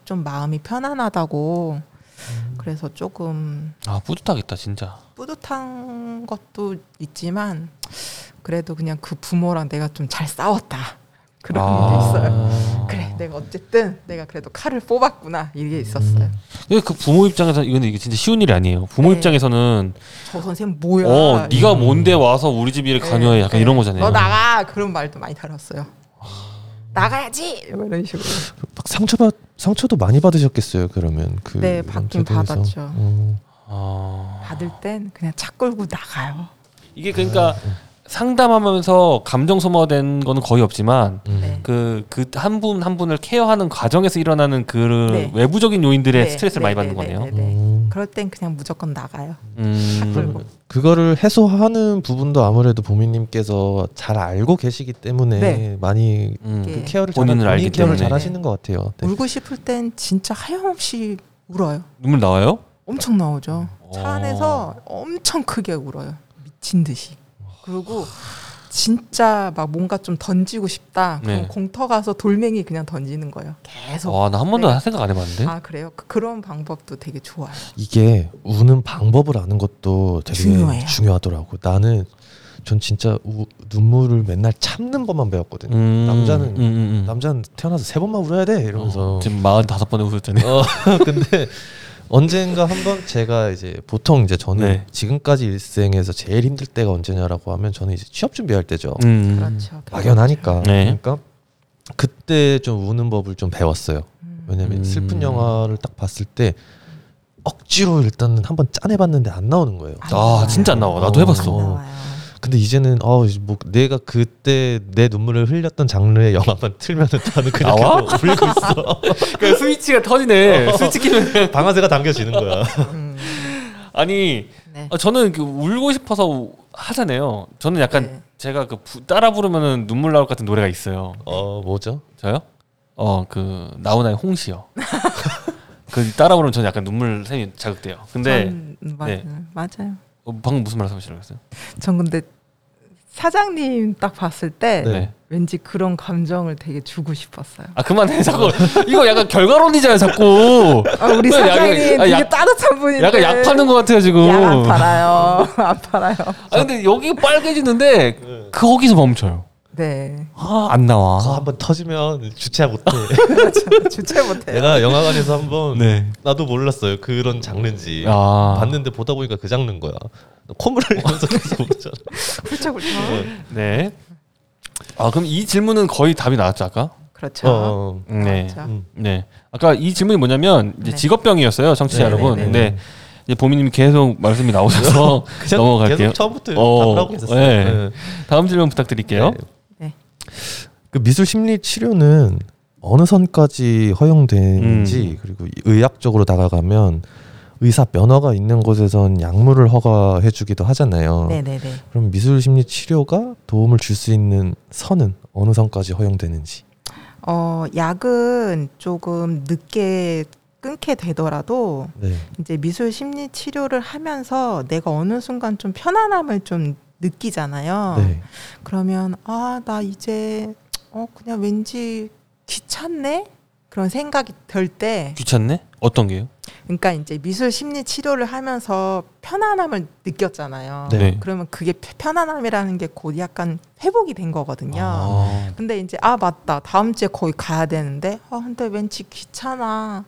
좀 마음이 편안하다고 음. 그래서 조금 아 뿌듯하겠다 진짜. 뿌듯한 것도 있지만 그래도 그냥 그 부모랑 내가 좀 잘 싸웠다 그런 아. 게 있어요. 그래 내가 어쨌든 내가 그래도 칼을 뽑았구나 이게 있었어요. 음. 근데 그 부모 입장에서 이건 이게 진짜 쉬운 일이 아니에요. 부모 네. 입장에서는 저 선생 뭐야? 어 네가 음. 뭔데 와서 우리 집 일에 관여해 약간 네. 이런 거잖아요. 너 나가 그런 말도 많이 들었어요. 나가야지 이런 식으로. 막 상처받 상처도 많이 받으셨겠어요. 그러면 그 네, 받긴 대해서. 받았죠. 어. 아... 받을 땐 그냥 차 끌고 나가요. 이게 그러니까 상담하면서 감정 소모된 거는 거의 없지만 음. 네. 그그 한 분 한 분을 케어하는 과정에서 일어나는 그 네. 외부적인 요인들의 네, 스트레스를 네, 많이 네, 받는 네, 거네요. 네, 네. 음. 그럴 땐 그냥 무조건 나가요. 음. 그거를 해소하는 부분도 아무래도 보미님께서 잘 알고 계시기 때문에 네. 많이 음. 네. 그 케어를 잘 본인을 본인 알기 케어를 때문에. 잘 하시는 것 같아요. 네. 울고 싶을 땐 진짜 하염없이 울어요. 눈물 나와요? 엄청 나오죠. 차 어. 안에서 엄청 크게 울어요. 미친 듯이. 그리고 진짜 막 뭔가 좀 던지고 싶다. 그럼 네. 공터 가서 돌멩이 그냥 던지는 거예요. 계속. 와, 나 한 번도 네. 생각 안 해봤는데. 아 그래요? 그- 그런 방법도 되게 좋아요. 이게 우는 방법을 아는 것도 되게 중요해요. 중요하더라고. 나는 전 진짜 우, 눈물을 맨날 참는 법만 배웠거든요. 음, 남자는 음, 음, 음. 남자는 태어나서 세 번만 울어야 돼 이러면서. 어, 지금 45번에 웃었잖아요. 어, 근데 언젠가 한번 제가 이제 보통 이제 저는 네. 지금까지 일생에서 제일 힘들 때가 언제냐라고 하면 저는 이제 취업 준비할 때죠. 음. 그렇죠. 막연하니까. 네. 그러니까 그때 좀 우는 법을 좀 배웠어요. 음. 왜냐면 음. 슬픈 영화를 딱 봤을 때 억지로 일단은 한번 짠해봤는데 안 나오는 거예요. 안 아, 나와요. 진짜 안 나와. 나도 어. 해봤어. 근데 이제는 어 뭐 내가 그때 내 눈물을 흘렸던 장르의 영화만 틀면은 나는 그냥 나와? 계속 울고 있어. 그러니까 스위치가 터지네. 스위치 키면 방아쇠가 당겨지는 거야. 음. 아니 네. 어, 저는 그 울고 싶어서 우- 하잖아요. 저는 약간 네. 제가 그 부- 따라 부르면은 눈물 나올 것 같은 노래가 있어요. 어 뭐죠? 저요? 어 그 나훈아의 홍시요. 그 따라 부르면 저는 약간 눈물 샘이 자극돼요. 근데 전, 음, 맞아요. 네. 맞아요. 어, 방금 무슨 말씀하시려고 했어요? 전 근데 사장님 딱 봤을 때 네. 왠지 그런 감정을 되게 주고 싶었어요. 아 그만해 자꾸 이거 약간 결과론이잖아요 자꾸 아, 우리 약- 사장님 아, 되게 약- 따뜻한 분인데 약간 약 파는 것 같아요 지금 약 안 팔아요. 안 팔아요. 아 근데 여기 빨개지는데 거기서 멈춰요 네. 아 안 나와 그거 한번 터지면 주체 못해. 그렇죠. 주체 못해요. 내가 영화관에서 한번 네. 나도 몰랐어요 그런 장르인지. 아 봤는데 보다 보니까 그 장르인 거야. 콧물 흘리면서 계속 울잖아. 훌쩍훌쩍. 네. 아 그럼 이 질문은 거의 답이 나왔죠 아까? 그렇죠. 어. 네. 그렇죠. 음. 네. 아까 이 질문이 뭐냐면 이제 네. 직업병이었어요, 청취자 네, 여러분. 네, 네, 근데 이제 보미님이 계속 말씀이 나오셔서 넘어갈게요. 계속 처음부터 어, 답을 하고 있었어요. 네. 네. 다음 질문 부탁드릴게요. 네. 네. 그 미술 심리 치료는 어느 선까지 허용되는지 음. 그리고 의학적으로 다가가면 의사 면허가 있는 곳에선 약물을 허가해 주기도 하잖아요. 네네네. 그럼 미술 심리 치료가 도움을 줄 수 있는 선은 어느 선까지 허용되는지. 어 약은 조금 늦게 끊게 되더라도 네. 이제 미술 심리 치료를 하면서 내가 어느 순간 좀 편안함을 좀 느끼잖아요. 네. 그러면 아 나 이제 어 그냥 왠지 귀찮네 그런 생각이 들 때 귀찮네? 어떤 게요? 그러니까 이제 미술 심리 치료를 하면서 편안함을 느꼈잖아요. 네. 그러면 그게 펴- 편안함이라는 게 곧 약간 회복이 된 거거든요. 아. 근데 이제 아 맞다 다음 주에 거기 가야 되는데 아 근데 왠지 귀찮아.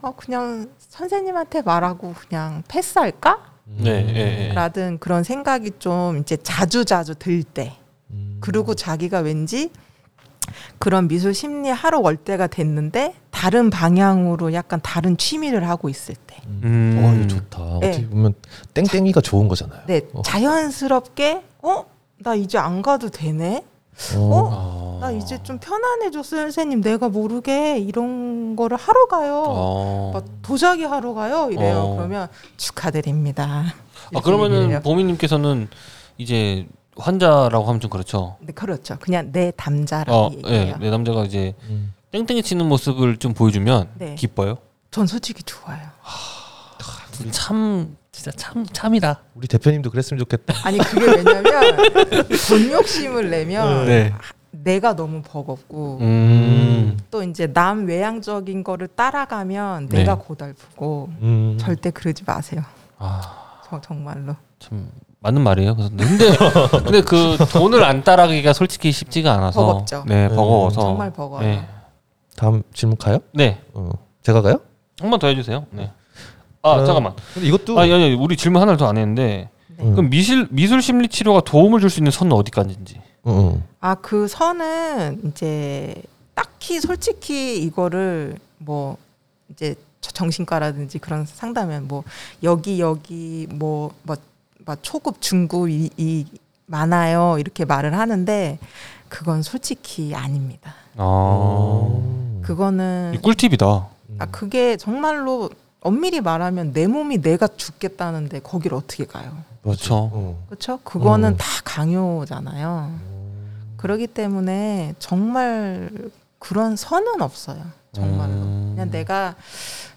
아 그냥 선생님한테 말하고 그냥 패스할까? 네, 예, 예. 라든 그런 생각이 좀 이제 자주 자주 들 때. 음. 그리고 자기가 왠지 그런 미술 심리 하러 올 때가 됐는데 다른 방향으로 약간 다른 취미를 하고 있을 때. 음. 어, 이거 좋다. 네. 어떻게 보면 땡땡이가 좋은 거잖아요. 네, 어. 자연스럽게 어? 나 이제 안 가도 되네? 어. 아. 나 이제 좀 편안해졌어 선생님 내가 모르게 이런 거를 하러 가요 어. 막 도자기 하러 가요 이래요 어. 그러면 축하드립니다 아 그러면은. 보미님께서는 이제 환자라고 하면 좀 그렇죠. 네, 그렇죠 그냥 내 담자라고 어, 예, 얘기해요 내 남자가 이제 음. 땡땡이 치는 모습을 좀 보여주면 네. 기뻐요. 전 솔직히 좋아요 참 진짜 참 참이다. 우리 대표님도 그랬으면 좋겠다. 아니 그게 왜냐면 돈 욕심을 내면 네. 내가 너무 버겁고 음. 또 이제 남 외향적인 거를 따라가면 네. 내가 고달프고 음. 절대 그러지 마세요 아, 저, 정말로 참 맞는 말이에요. 그래서 근데 근데 그 돈을 안 따라가기가 솔직히 쉽지가 않아서 버겁죠. 네, 네. 버거워서 정말 버거워요. 네. 다음 질문 가요? 네. 어. 제가 가요? 한 번 더 해주세요. 네. 아 어, 잠깐만. 근데 이것도 아, 아니, 아니, 우리 질문 하나를 더 안 했는데 네. 음. 그럼 미술 미술 심리 치료가 도움을 줄 수 있는 선은 어디까지인지. 어, 어. 아, 그 선은 이제 딱히 솔직히 이거를 뭐 이제 저- 정신과라든지 그런 상담은 뭐 여기 여기 뭐뭐 뭐, 뭐 초급 중급 이, 이 많아요 이렇게 말을 하는데 그건 솔직히 아닙니다. 아, 그거는 이 꿀팁이다. 아 그게 정말로 엄밀히 말하면 내 몸이 내가 죽겠다는데 거기를 어떻게 가요? 그렇죠. 어. 그렇죠? 그거는 음. 다 강요잖아요. 그러기 때문에 정말 그런 선은 없어요. 정말로. 음. 그냥 내가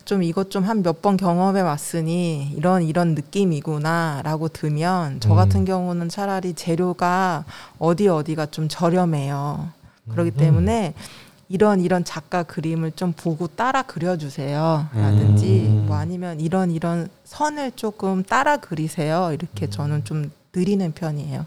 좀 이것 좀 한 몇 번 경험해 왔으니 이런 이런 느낌이구나라고 들면 저 음. 같은 경우는 차라리 재료가 어디 어디가 좀 저렴해요. 그렇기 음. 때문에 이런 이런 작가 그림을 좀 보고 따라 그려주세요. 라든지 음. 뭐 아니면 이런 이런 선을 조금 따라 그리세요. 이렇게 저는 좀 느리는 편이에요.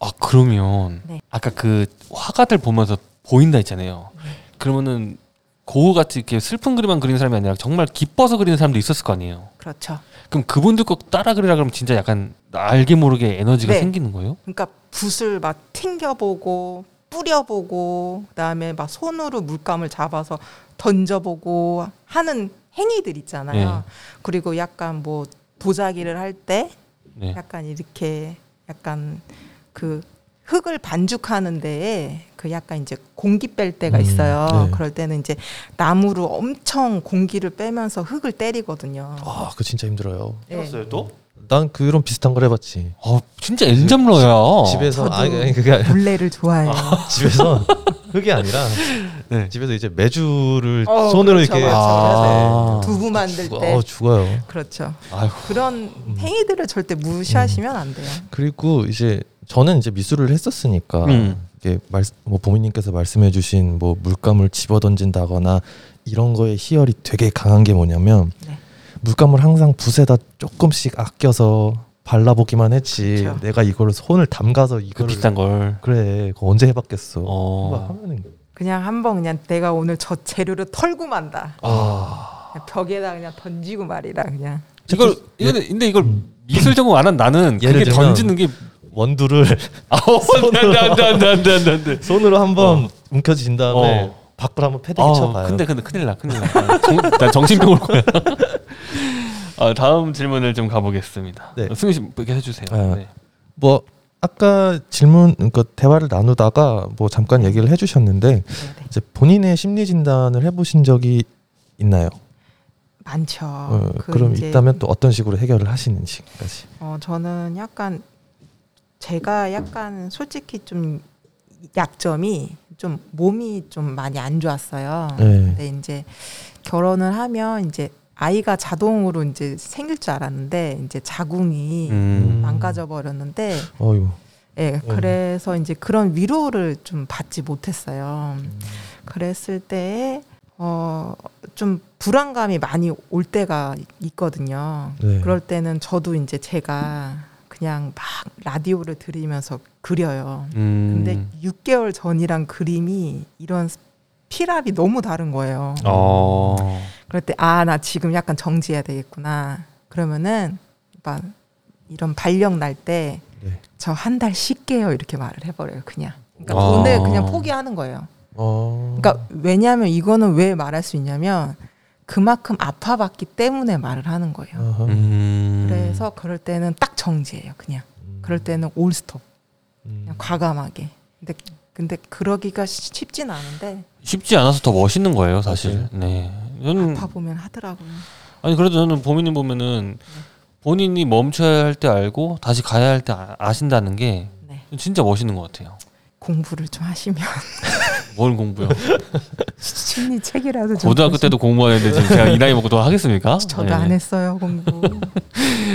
아 그러면 네. 아까 그 화가들 보면서 보인다 했잖아요. 그러면은 고우 같이 이렇게 슬픈 그림만 그리는 사람이 아니라 정말 기뻐서 그리는 사람도 있었을 거 아니에요. 그렇죠. 그럼 그분들 꼭 따라 그리라 그러면 진짜 약간 알게 모르게 에너지가 네. 생기는 거예요? 그러니까 붓을 막 튕겨보고 뿌려보고 그다음에 막 손으로 물감을 잡아서 던져보고 하는 행위들 있잖아요. 네. 그리고 약간 뭐 도자기를 할때 네. 약간 이렇게 약간 그 흙을 반죽하는 데에 그 약간 이제 공기 뺄 때가 음, 있어요. 네. 그럴 때는 이제 나무로 엄청 공기를 빼면서 흙을 때리거든요. 아, 그거 진짜 힘들어요. 네. 또? 난 그런 비슷한 걸 해봤지. 어 진짜 엔잡러야. 집에서 아니 아니, 그게 아니라 물레를 좋아해요. 집에서 흙이 아니라 네. 집에서 이제 메주를 어, 손으로 그렇죠, 이렇게 그렇죠. 아. 두부 만들 죽어, 때 어, 죽어요. 그렇죠. 아이고. 그런 행위들을 절대 무시하시면 안 돼요. 그리고 이제 저는 이제 미술을 했었으니까 음. 이게 말, 뭐 보미님께서 말씀해주신 뭐 물감을 집어 던진다거나 이런 거에 희열이 되게 강한 게 뭐냐면 네. 물감을 항상 붓에다 조금씩 아껴서 발라보기만 했지 그쵸. 내가 이거를 손을 담가서 그 이거를 비싼 걸. 그래 그거 언제 해봤겠어 어. 하면은 그냥 한번 그냥 내가 오늘 저 재료를 털고 만다. 아 그냥 벽에다 그냥 던지고 말이라 그냥. 이걸 이거 근데 이걸 미술 전공 안 한 나는 예를 그게 들면 던지는 게 원두를 아우 안돼 안돼 안돼 안돼 안돼 안돼. 손으로 한번 움켜쥔 다음에 어. 밖으로 한번 패대기 쳐봐요 근데 근데 큰일 나 큰일 나. 아, 정, 난 정신병 올 거야. 아, 다음 질문을 좀 가보겠습니다. 네. 승희 씨 이렇게 해주세요. 아, 네. 뭐 아까 질문 그러니까 대화를 나누다가 뭐 잠깐 얘기를 해주셨는데 네네. 이제 본인의 심리 진단을 해보신 적이 있나요? 많죠. 어, 그 그럼 이제, 있다면 또 어떤 식으로 해결을 하시는지까지. 어, 저는 약간 제가 약간 솔직히 좀 약점이 좀 몸이 좀 많이 안 좋았어요. 네. 근데 이제 결혼을 하면 이제 아이가 자동으로 이제 생길 줄 알았는데 이제 자궁이 음. 망가져 버렸는데. 예, 그래서 이제 그런 위로를 좀 받지 못했어요. 그랬을 때, 어, 좀 불안감이 많이 올 때가 있거든요. 네. 그럴 때는 저도 이제 제가 그냥 막 라디오를 들으면서 그려요. 음. 근데 6개월 전이랑 그림이 이런 피랍이 너무 다른 거예요. 어. 그럴 때, 아, 나 지금 약간 정지해야 되겠구나. 그러면은, 막 이런 발령 날 때, 네. 저한 달 쉴게요. 이렇게 말을 해버려요. 그냥. 그러니까 아. 오늘 그냥 포기하는 거예요. 어. 그러니까 왜냐하면 이거는 왜 말할 수 있냐면 그만큼 아파봤기 때문에 말을 하는 거예요. 음. 그래서 그럴 때는 딱 정지해요. 그냥. 음. 그럴 때는 올 스톱. 음. 그냥 과감하게. 근데 근데 그러기가 쉬- 쉽진 않은데 쉽지 않아서 더 멋있는 거예요, 사실. 맞아요. 네. 저는 아파 보면 하더라고요. 아니 그래도 저는 보미님 보면은 본인이 멈춰야 할 때 알고 다시 가야 할 때 아신다는 게 네. 진짜 멋있는 것 같아요. 공부를 좀 하시면 뭘 공부요? 심리 책이라도 좀 고등학교 때도 공부하는데 지금 제가 이 나이 먹고도 하겠습니까? 저도 네. 안 했어요 공부.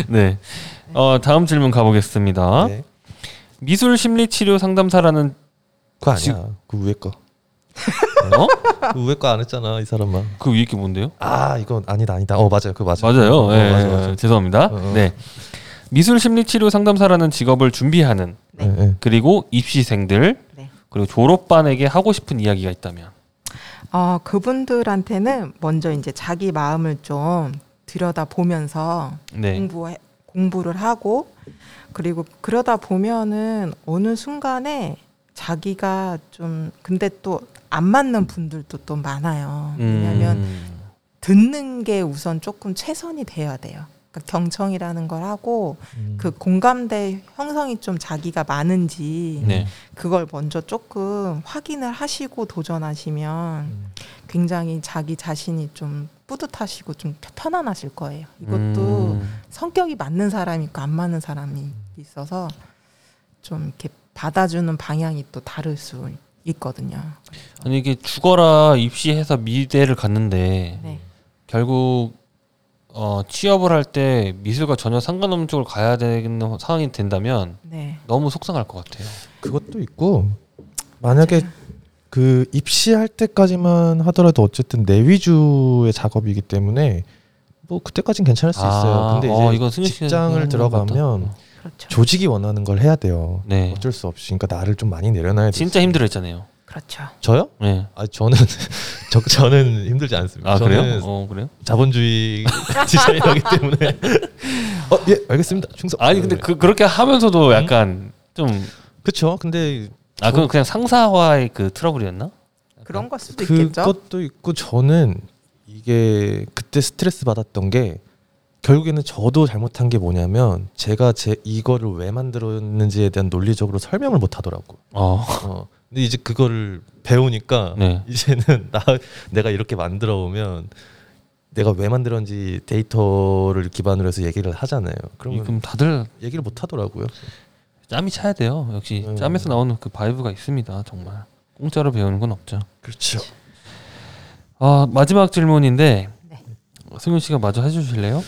네. 어, 다음 질문 가보겠습니다. 네. 미술 심리 치료 상담사라는 그거 아니야. 그 위에 거. 어? 그 위에 거안 했잖아 이 사람아. 그 위에 게 뭔데요? 아 이건 아니다 아니다. 어 맞아요. 그 맞아요. 맞아요. 어, 예, 맞아 예, 맞아. 죄송합니다. 어, 어. 네. 미술 심리 치료 상담사라는 직업을 준비하는 네. 네. 네. 그리고 입시생들 네. 그리고 졸업반에게 하고 싶은 이야기가 있다면 어, 그분들한테는 먼저 이제 자기 마음을 좀 들여다 보면서 네. 공부 공부를 하고 그리고 그러다 보면은 어느 순간에 자기가 좀 근데 또 안 맞는 분들도 또 많아요. 왜냐하면 음. 듣는 게 우선 조금 최선이 돼야 돼요. 그러니까 경청이라는 걸 하고 음. 그 공감대 형성이 좀 자기가 많은지 네. 그걸 먼저 조금 확인을 하시고 도전하시면 음. 굉장히 자기 자신이 좀 뿌듯하시고 좀 편안하실 거예요. 이것도 음. 성격이 맞는 사람이 있고 안 맞는 사람이 있어서 좀 이렇게 받아주는 방향이 또 다를 수 있거든요. 아니 이게 죽어라 입시해서 미대를 갔는데 네. 결국 어, 취업을 할 때 미술과 전혀 상관없는 쪽을 가야 되는 상황이 된다면 네. 너무 속상할 것 같아요. 그것도 있고 만약에 그 입시할 때까지만 하더라도 어쨌든 내 위주의 작업이기 때문에 뭐 그때까진 괜찮을 수 있어요. 근데 이제 어, 이건 승윤 씨가 직장을 얘기하는 것 같다. 그렇죠. 조직이 원하는 걸 해야 돼요. 네. 어쩔 수 없이. 그러니까 나를 좀 많이 내려놔야 돼. 진짜 힘들어했잖아요. 그렇죠. 저요? 네. 아 저는 저, 저는 힘들지 않습니다. 아 그래요? 어 그래요? 자본주의 디자이너기 때문에 어 예 알겠습니다. 충성. 아니 근데 그 그렇게 하면서도 약간 좀 그쵸. 근데 아 그건 그냥 상사와의 그 트러블이었나? 그런 걸 수도 있겠죠. 그것도 있고 저는 이게 그때 스트레스 받았던 게 결국에는 저도 잘못한 게 뭐냐면 제가 제 이거를 왜 만들었는지에 대한 논리적으로 설명을 못 하더라고. 어. 어. 근데 이제 그거를 배우니까 네. 이제는 나 내가 이렇게 만들어 오면 내가 왜 만들었는지 데이터를 기반으로 해서 얘기를 하잖아요. 그러면 그럼 다들 얘기를 못 하더라고요. 짬이 차야 돼요. 역시 음. 짬에서 나오는 그 vibe가 있습니다. 정말 공짜로 배우는 건 없죠. 그렇죠. 아 마지막 질문인데 네. 승윤 씨가 마저 해주실래요?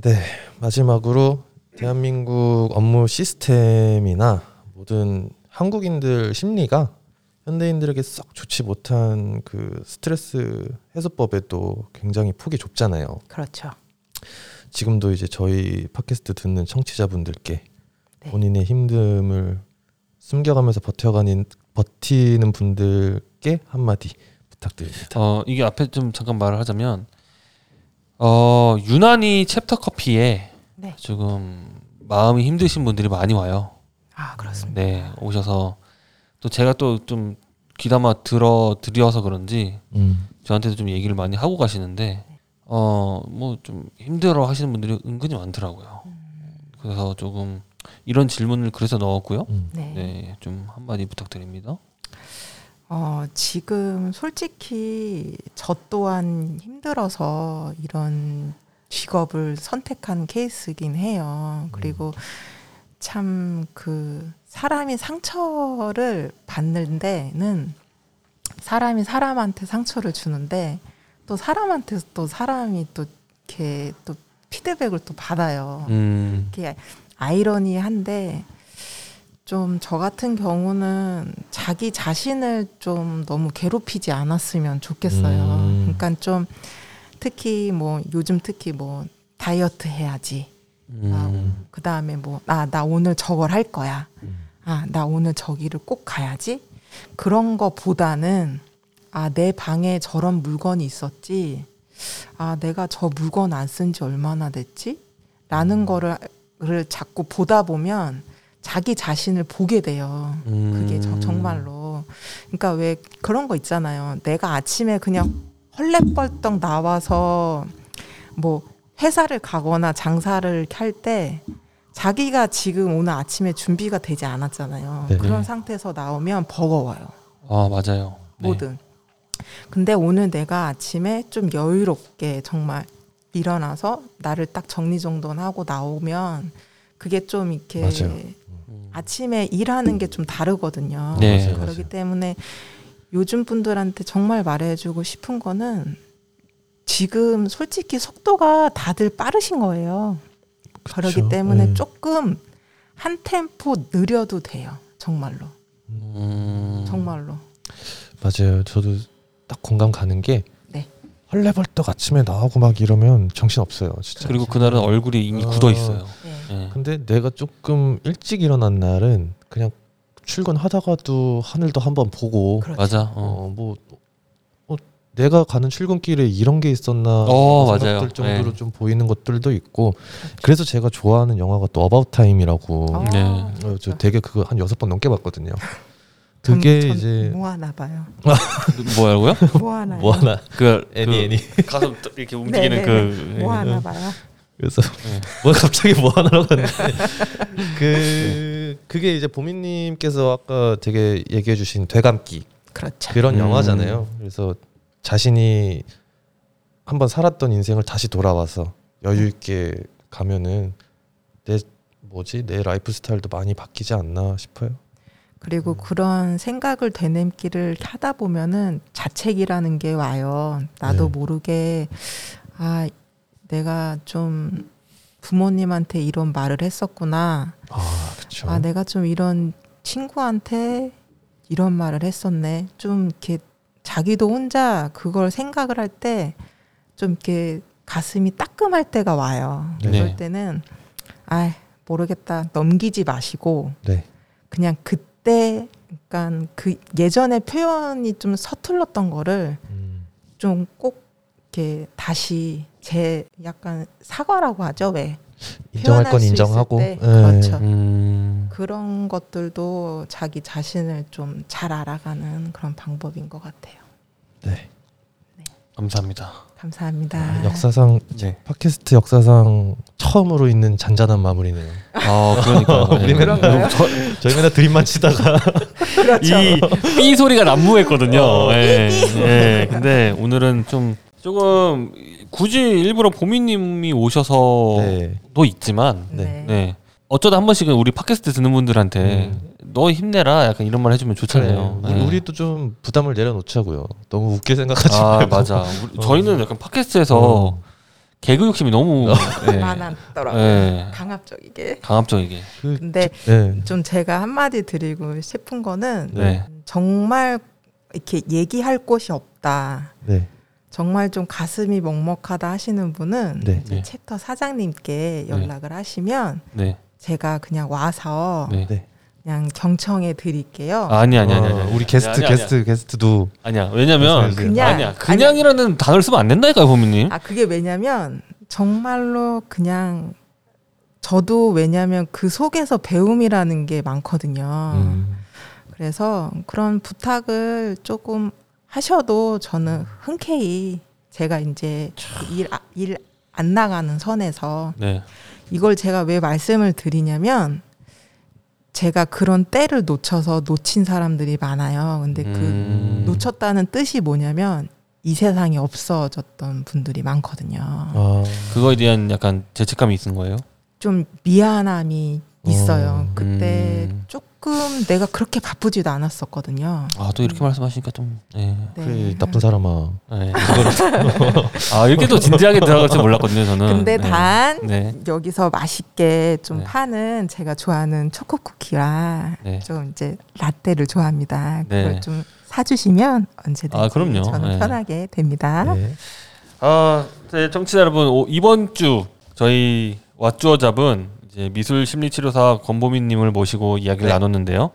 네 마지막으로 대한민국 업무 시스템이나 모든 한국인들 심리가 현대인들에게 썩 좋지 못한 그 스트레스 해소법에도 굉장히 폭이 좁잖아요. 그렇죠. 지금도 이제 저희 팟캐스트 듣는 청취자분들께 네. 본인의 힘듦을 숨겨가면서 버텨가는 버티는 분들께 한마디 부탁드립니다. 어 이게 앞에 좀 잠깐 말을 하자면 어 유난히 챕터 커피에 네. 조금 마음이 힘드신 분들이 많이 와요. 아 그렇습니다. 네 오셔서 또 제가 또 좀 귀담아 들어 드려서 그런지 음. 저한테도 좀 얘기를 많이 하고 가시는데 어 뭐 좀 힘들어 하시는 분들이 은근히 많더라고요. 그래서 조금 이런 질문을 그래서 넣었고요. 음. 네. 네, 좀 한마디 부탁드립니다. 어, 지금 솔직히 저 또한 힘들어서 이런 직업을 선택한 케이스긴 해요. 그리고 참 그 사람이 상처를 받는 데는 사람이 사람한테 상처를 주는데 또 사람한테 또 사람이 또 이렇게 또 피드백을 또 받아요. 음, 이게 아이러니한데 좀 저 같은 경우는 자기 자신을 좀 너무 괴롭히지 않았으면 좋겠어요. 음. 그러니까 좀 특히 뭐 요즘 특히 뭐 다이어트 해야지. 음, 그 다음에 뭐 아 나 오늘 저걸 할 거야. 음. 아나 오늘 저기를 꼭 가야지. 그런 거보다는 아 내 방에 저런 물건이 있었지. 아 내가 저 물건 안 쓴 지 얼마나 됐지? 라는 거를 를 자꾸 보다 보면 자기 자신을 보게 돼요. 음. 그게 저- 정말로. 그러니까 왜 그런 거 있잖아요. 내가 아침에 그냥 헐레벌떡 나와서 뭐 회사를 가거나 장사를 할 때 자기가 지금 오늘 아침에 준비가 되지 않았잖아요. 네. 그런 상태에서 나오면 버거워요. 아 맞아요. 네. 뭐든. 근데 오늘 내가 아침에 좀 여유롭게 정말 일어나서 나를 딱 정리정돈하고 나오면 그게 좀 이렇게 맞아요. 음. 아침에 일하는 게 좀 다르거든요. 네. 그렇기 맞아요. 때문에 요즘 분들한테 정말 말해주고 싶은 거는 지금 솔직히 속도가 다들 빠르신 거예요. 그렇기 그쵸. 때문에 네. 조금 한 템포 느려도 돼요. 정말로. 음. 정말로. 맞아요. 저도 딱 공감 가는 게 네. 헐레벌떡 아침에 나오고 막 이러면 정신 없어요. 진짜. 그리고 그날은 얼굴이 이미 어. 굳어 있어요. 네. 네. 근데 내가 조금 일찍 일어난 날은 그냥 출근하다가도 하늘도 한번 보고 그렇죠. 맞아. 어. 어뭐 어, 내가 가는 출근길에 이런 게 있었나 어, 생각들 맞아요. 정도로 네. 좀 보이는 것들도 있고 그래서 제가 좋아하는 영화가 또 About Time이라고 아, 네. 어, 저 되게 그거 한 여섯 번 넘게 봤거든요. 그게 전- 전 이제 뭐 하나 봐요. 뭐라고요? 뭐 하나. 뭐 하나 그 애니 그 애니 가슴 이렇게 움직이는 네, 그 모아나 봐요. 그래서 네. 뭐 갑자기 모아나라고 하는데 그 그게 이제 보미님께서 아까 되게 얘기해주신 되감기 그렇죠. 그런 음. 영화잖아요. 그래서 자신이 한번 살았던 인생을 다시 돌아와서 여유 있게 가면은 내 뭐지 내 라이프 스타일도 많이 바뀌지 않나 싶어요. 그리고 그런 생각을 되뇌기를 하다 보면은 자책이라는 게 와요. 나도 네. 모르게 아 내가 좀 부모님한테 이런 말을 했었구나. 아 그렇죠. 아 내가 좀 이런 친구한테 이런 말을 했었네. 좀 이렇게 자기도 혼자 그걸 생각을 할 때 좀 이렇게 가슴이 따끔할 때가 와요. 네. 그럴 때는 아 모르겠다 넘기지 마시고 네. 그냥 그때 그러니까 그 예전에 표현이 좀 서툴렀던 거를 음, 좀꼭 이렇게 다시 제 약간 사과라고 하죠 왜 인정할 건 인정하고. 때, 네. 그렇죠. 음, 그런 것들도 자기 자신을 좀 잘 알아가는 그런 방법인 것 같아요. 네. 감사합니다. 감사합니다. 역사상 네. 팟캐스트 역사상 처음으로 있는 잔잔한 마무리네요. 아, 그러니까. 우리 맨날? 저, 저희 맨날 드림만 치다가 그렇죠. 이삐 소리가 난무했거든요. 어. 예. 예. 근데 오늘은 좀 조금 굳이 일부러 보미님이 오셔서도 네. 있지만 네. 네. 어쩌다 한 번씩은 우리 팟캐스트 듣는 분들한테 음. 너 힘내라 약간 이런 말 해주면 좋잖아요. 네. 네. 우리, 우리도 좀 부담을 내려놓자고요. 너무 웃게 생각하지 아 말고. 맞아. 우리- 어. 저희는 약간 팟캐스트에서 어. 개그 욕심이 너무 예. 많았더라고요. 예. 강압적이게. 강압적이게. 그, 근데 네. 좀 제가 한마디 드리고 싶은 거는 네. 정말 이렇게 얘기할 곳이 없다. 네. 정말 좀 가슴이 먹먹하다 하시는 분은 네. 네. 챕터 사장님께 연락을 하시면 네. 제가 그냥 와서 네. 네. 그냥 경청해 드릴게요. 아 니 아니 아니 아니. 어, 우리 게스트 아니, 아니, 게스트 게스트도 아니야. 왜냐면 그냥, 그냥 아니야. 그냥이라는 단어를 쓰면 안 된다니까요, 보미님. 아 그게 왜냐면 정말로 그냥 저도 왜냐면 그 속에서 배움이라는 게 많거든요. 음, 그래서 그런 부탁을 조금 하셔도 저는 흔쾌히 제가 이제 일안 나가는 선에서 네. 이걸 제가 왜 말씀을 드리냐면 제가 그런 때를 놓쳐서 놓친 사람들이 많아요. 근데 그 음. 놓쳤다는 뜻이 뭐냐면 이 세상에 없어졌던 분들이 많거든요. 아, 그거에 대한 약간 죄책감이 있는 거예요. 좀 미안함이 있어요. 어, 그때 음. 조금 내가 그렇게 바쁘지도 않았었거든요. 아 또 이렇게 말씀하시니까 좀. 예. 네. 그래 나쁜 사람아. 예. 아 이렇게 또 진지하게 들어갈 줄 몰랐거든요, 저는. 근데 네. 단 네. 여기서 맛있게 좀 네. 파는 제가 좋아하는 초코 쿠키와 네. 좀 이제 라떼를 좋아합니다. 그걸 네. 좀 사주시면 언제든지 아, 그럼요. 저는 네. 편하게 됩니다. 네. 아, 네, 청취자 여러분 오- 이번 주 저희 왓주어 잡은 이제 미술 심리치료사 권보민님을 모시고 이야기를 네. 나눴는데요.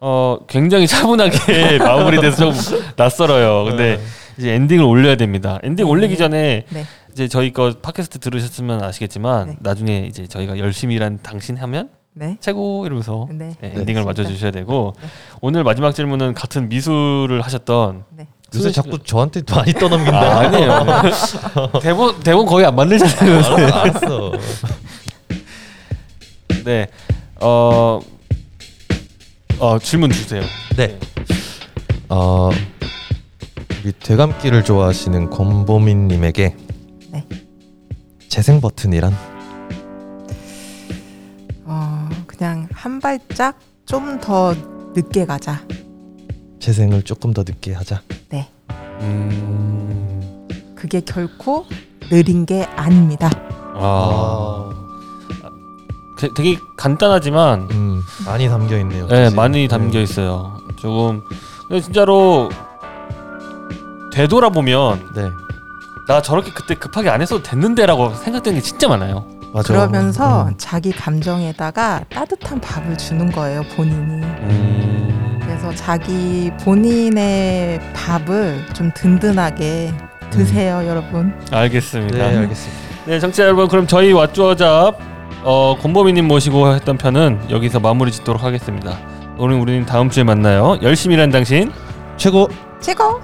어 굉장히 차분하게 마무리돼서 좀 낯설어요. 근데 네. 이제 엔딩을 올려야 됩니다. 엔딩 네. 올리기 전에 네. 이제 저희 거 팟캐스트 들으셨으면 아시겠지만 네. 나중에 이제 저희가 열심히 일한 당신 하면 네. 최고 이러면서 네. 네, 네. 엔딩을. 맞춰주셔야 되고 네. 오늘 마지막 질문은 같은 미술을 하셨던 네. 요새 자꾸 저한테 많이 떠넘긴다. 아, 아니에요. 대본 대본 거의 안 만들잖아요. 알았어. 알았어. 네. 어, 어 질문 주세요. 네. 어, 우리 되감기를 좋아하시는 권보민님에게 네. 재생 버튼이란? 어, 그냥 한 발짝 좀 더 늦게 가자. 재생을 조금 더 늦게 하자. 네. 음. 그게 결코 느린 게 아닙니다. 아. 되- 되게 간단하지만 음, 많이 담겨 있네요. 네. 많이 담겨 있어요. 조금 근데 진짜로 되돌아보면 네, 나 저렇게 그때 급하게 안 했어도 됐는데라고 생각되는 게 진짜 많아요. 맞아. 그러면서 음. 자기 감정에다가 따뜻한 밥을 주는 거예요, 본인이. 음. 그래서 자기 본인의 밥을 좀 든든하게 드세요, 여러분. 알겠습니다. 네, 알겠습니다. 네, 청취자 여러분, 그럼 저희 왓쭈어잡 어, 권보미님 모시고 했던 편은 여기서 마무리 짓도록 하겠습니다. 오늘 우리는 다음 주에 만나요. 열심히 일한 당신. 최고. 최고!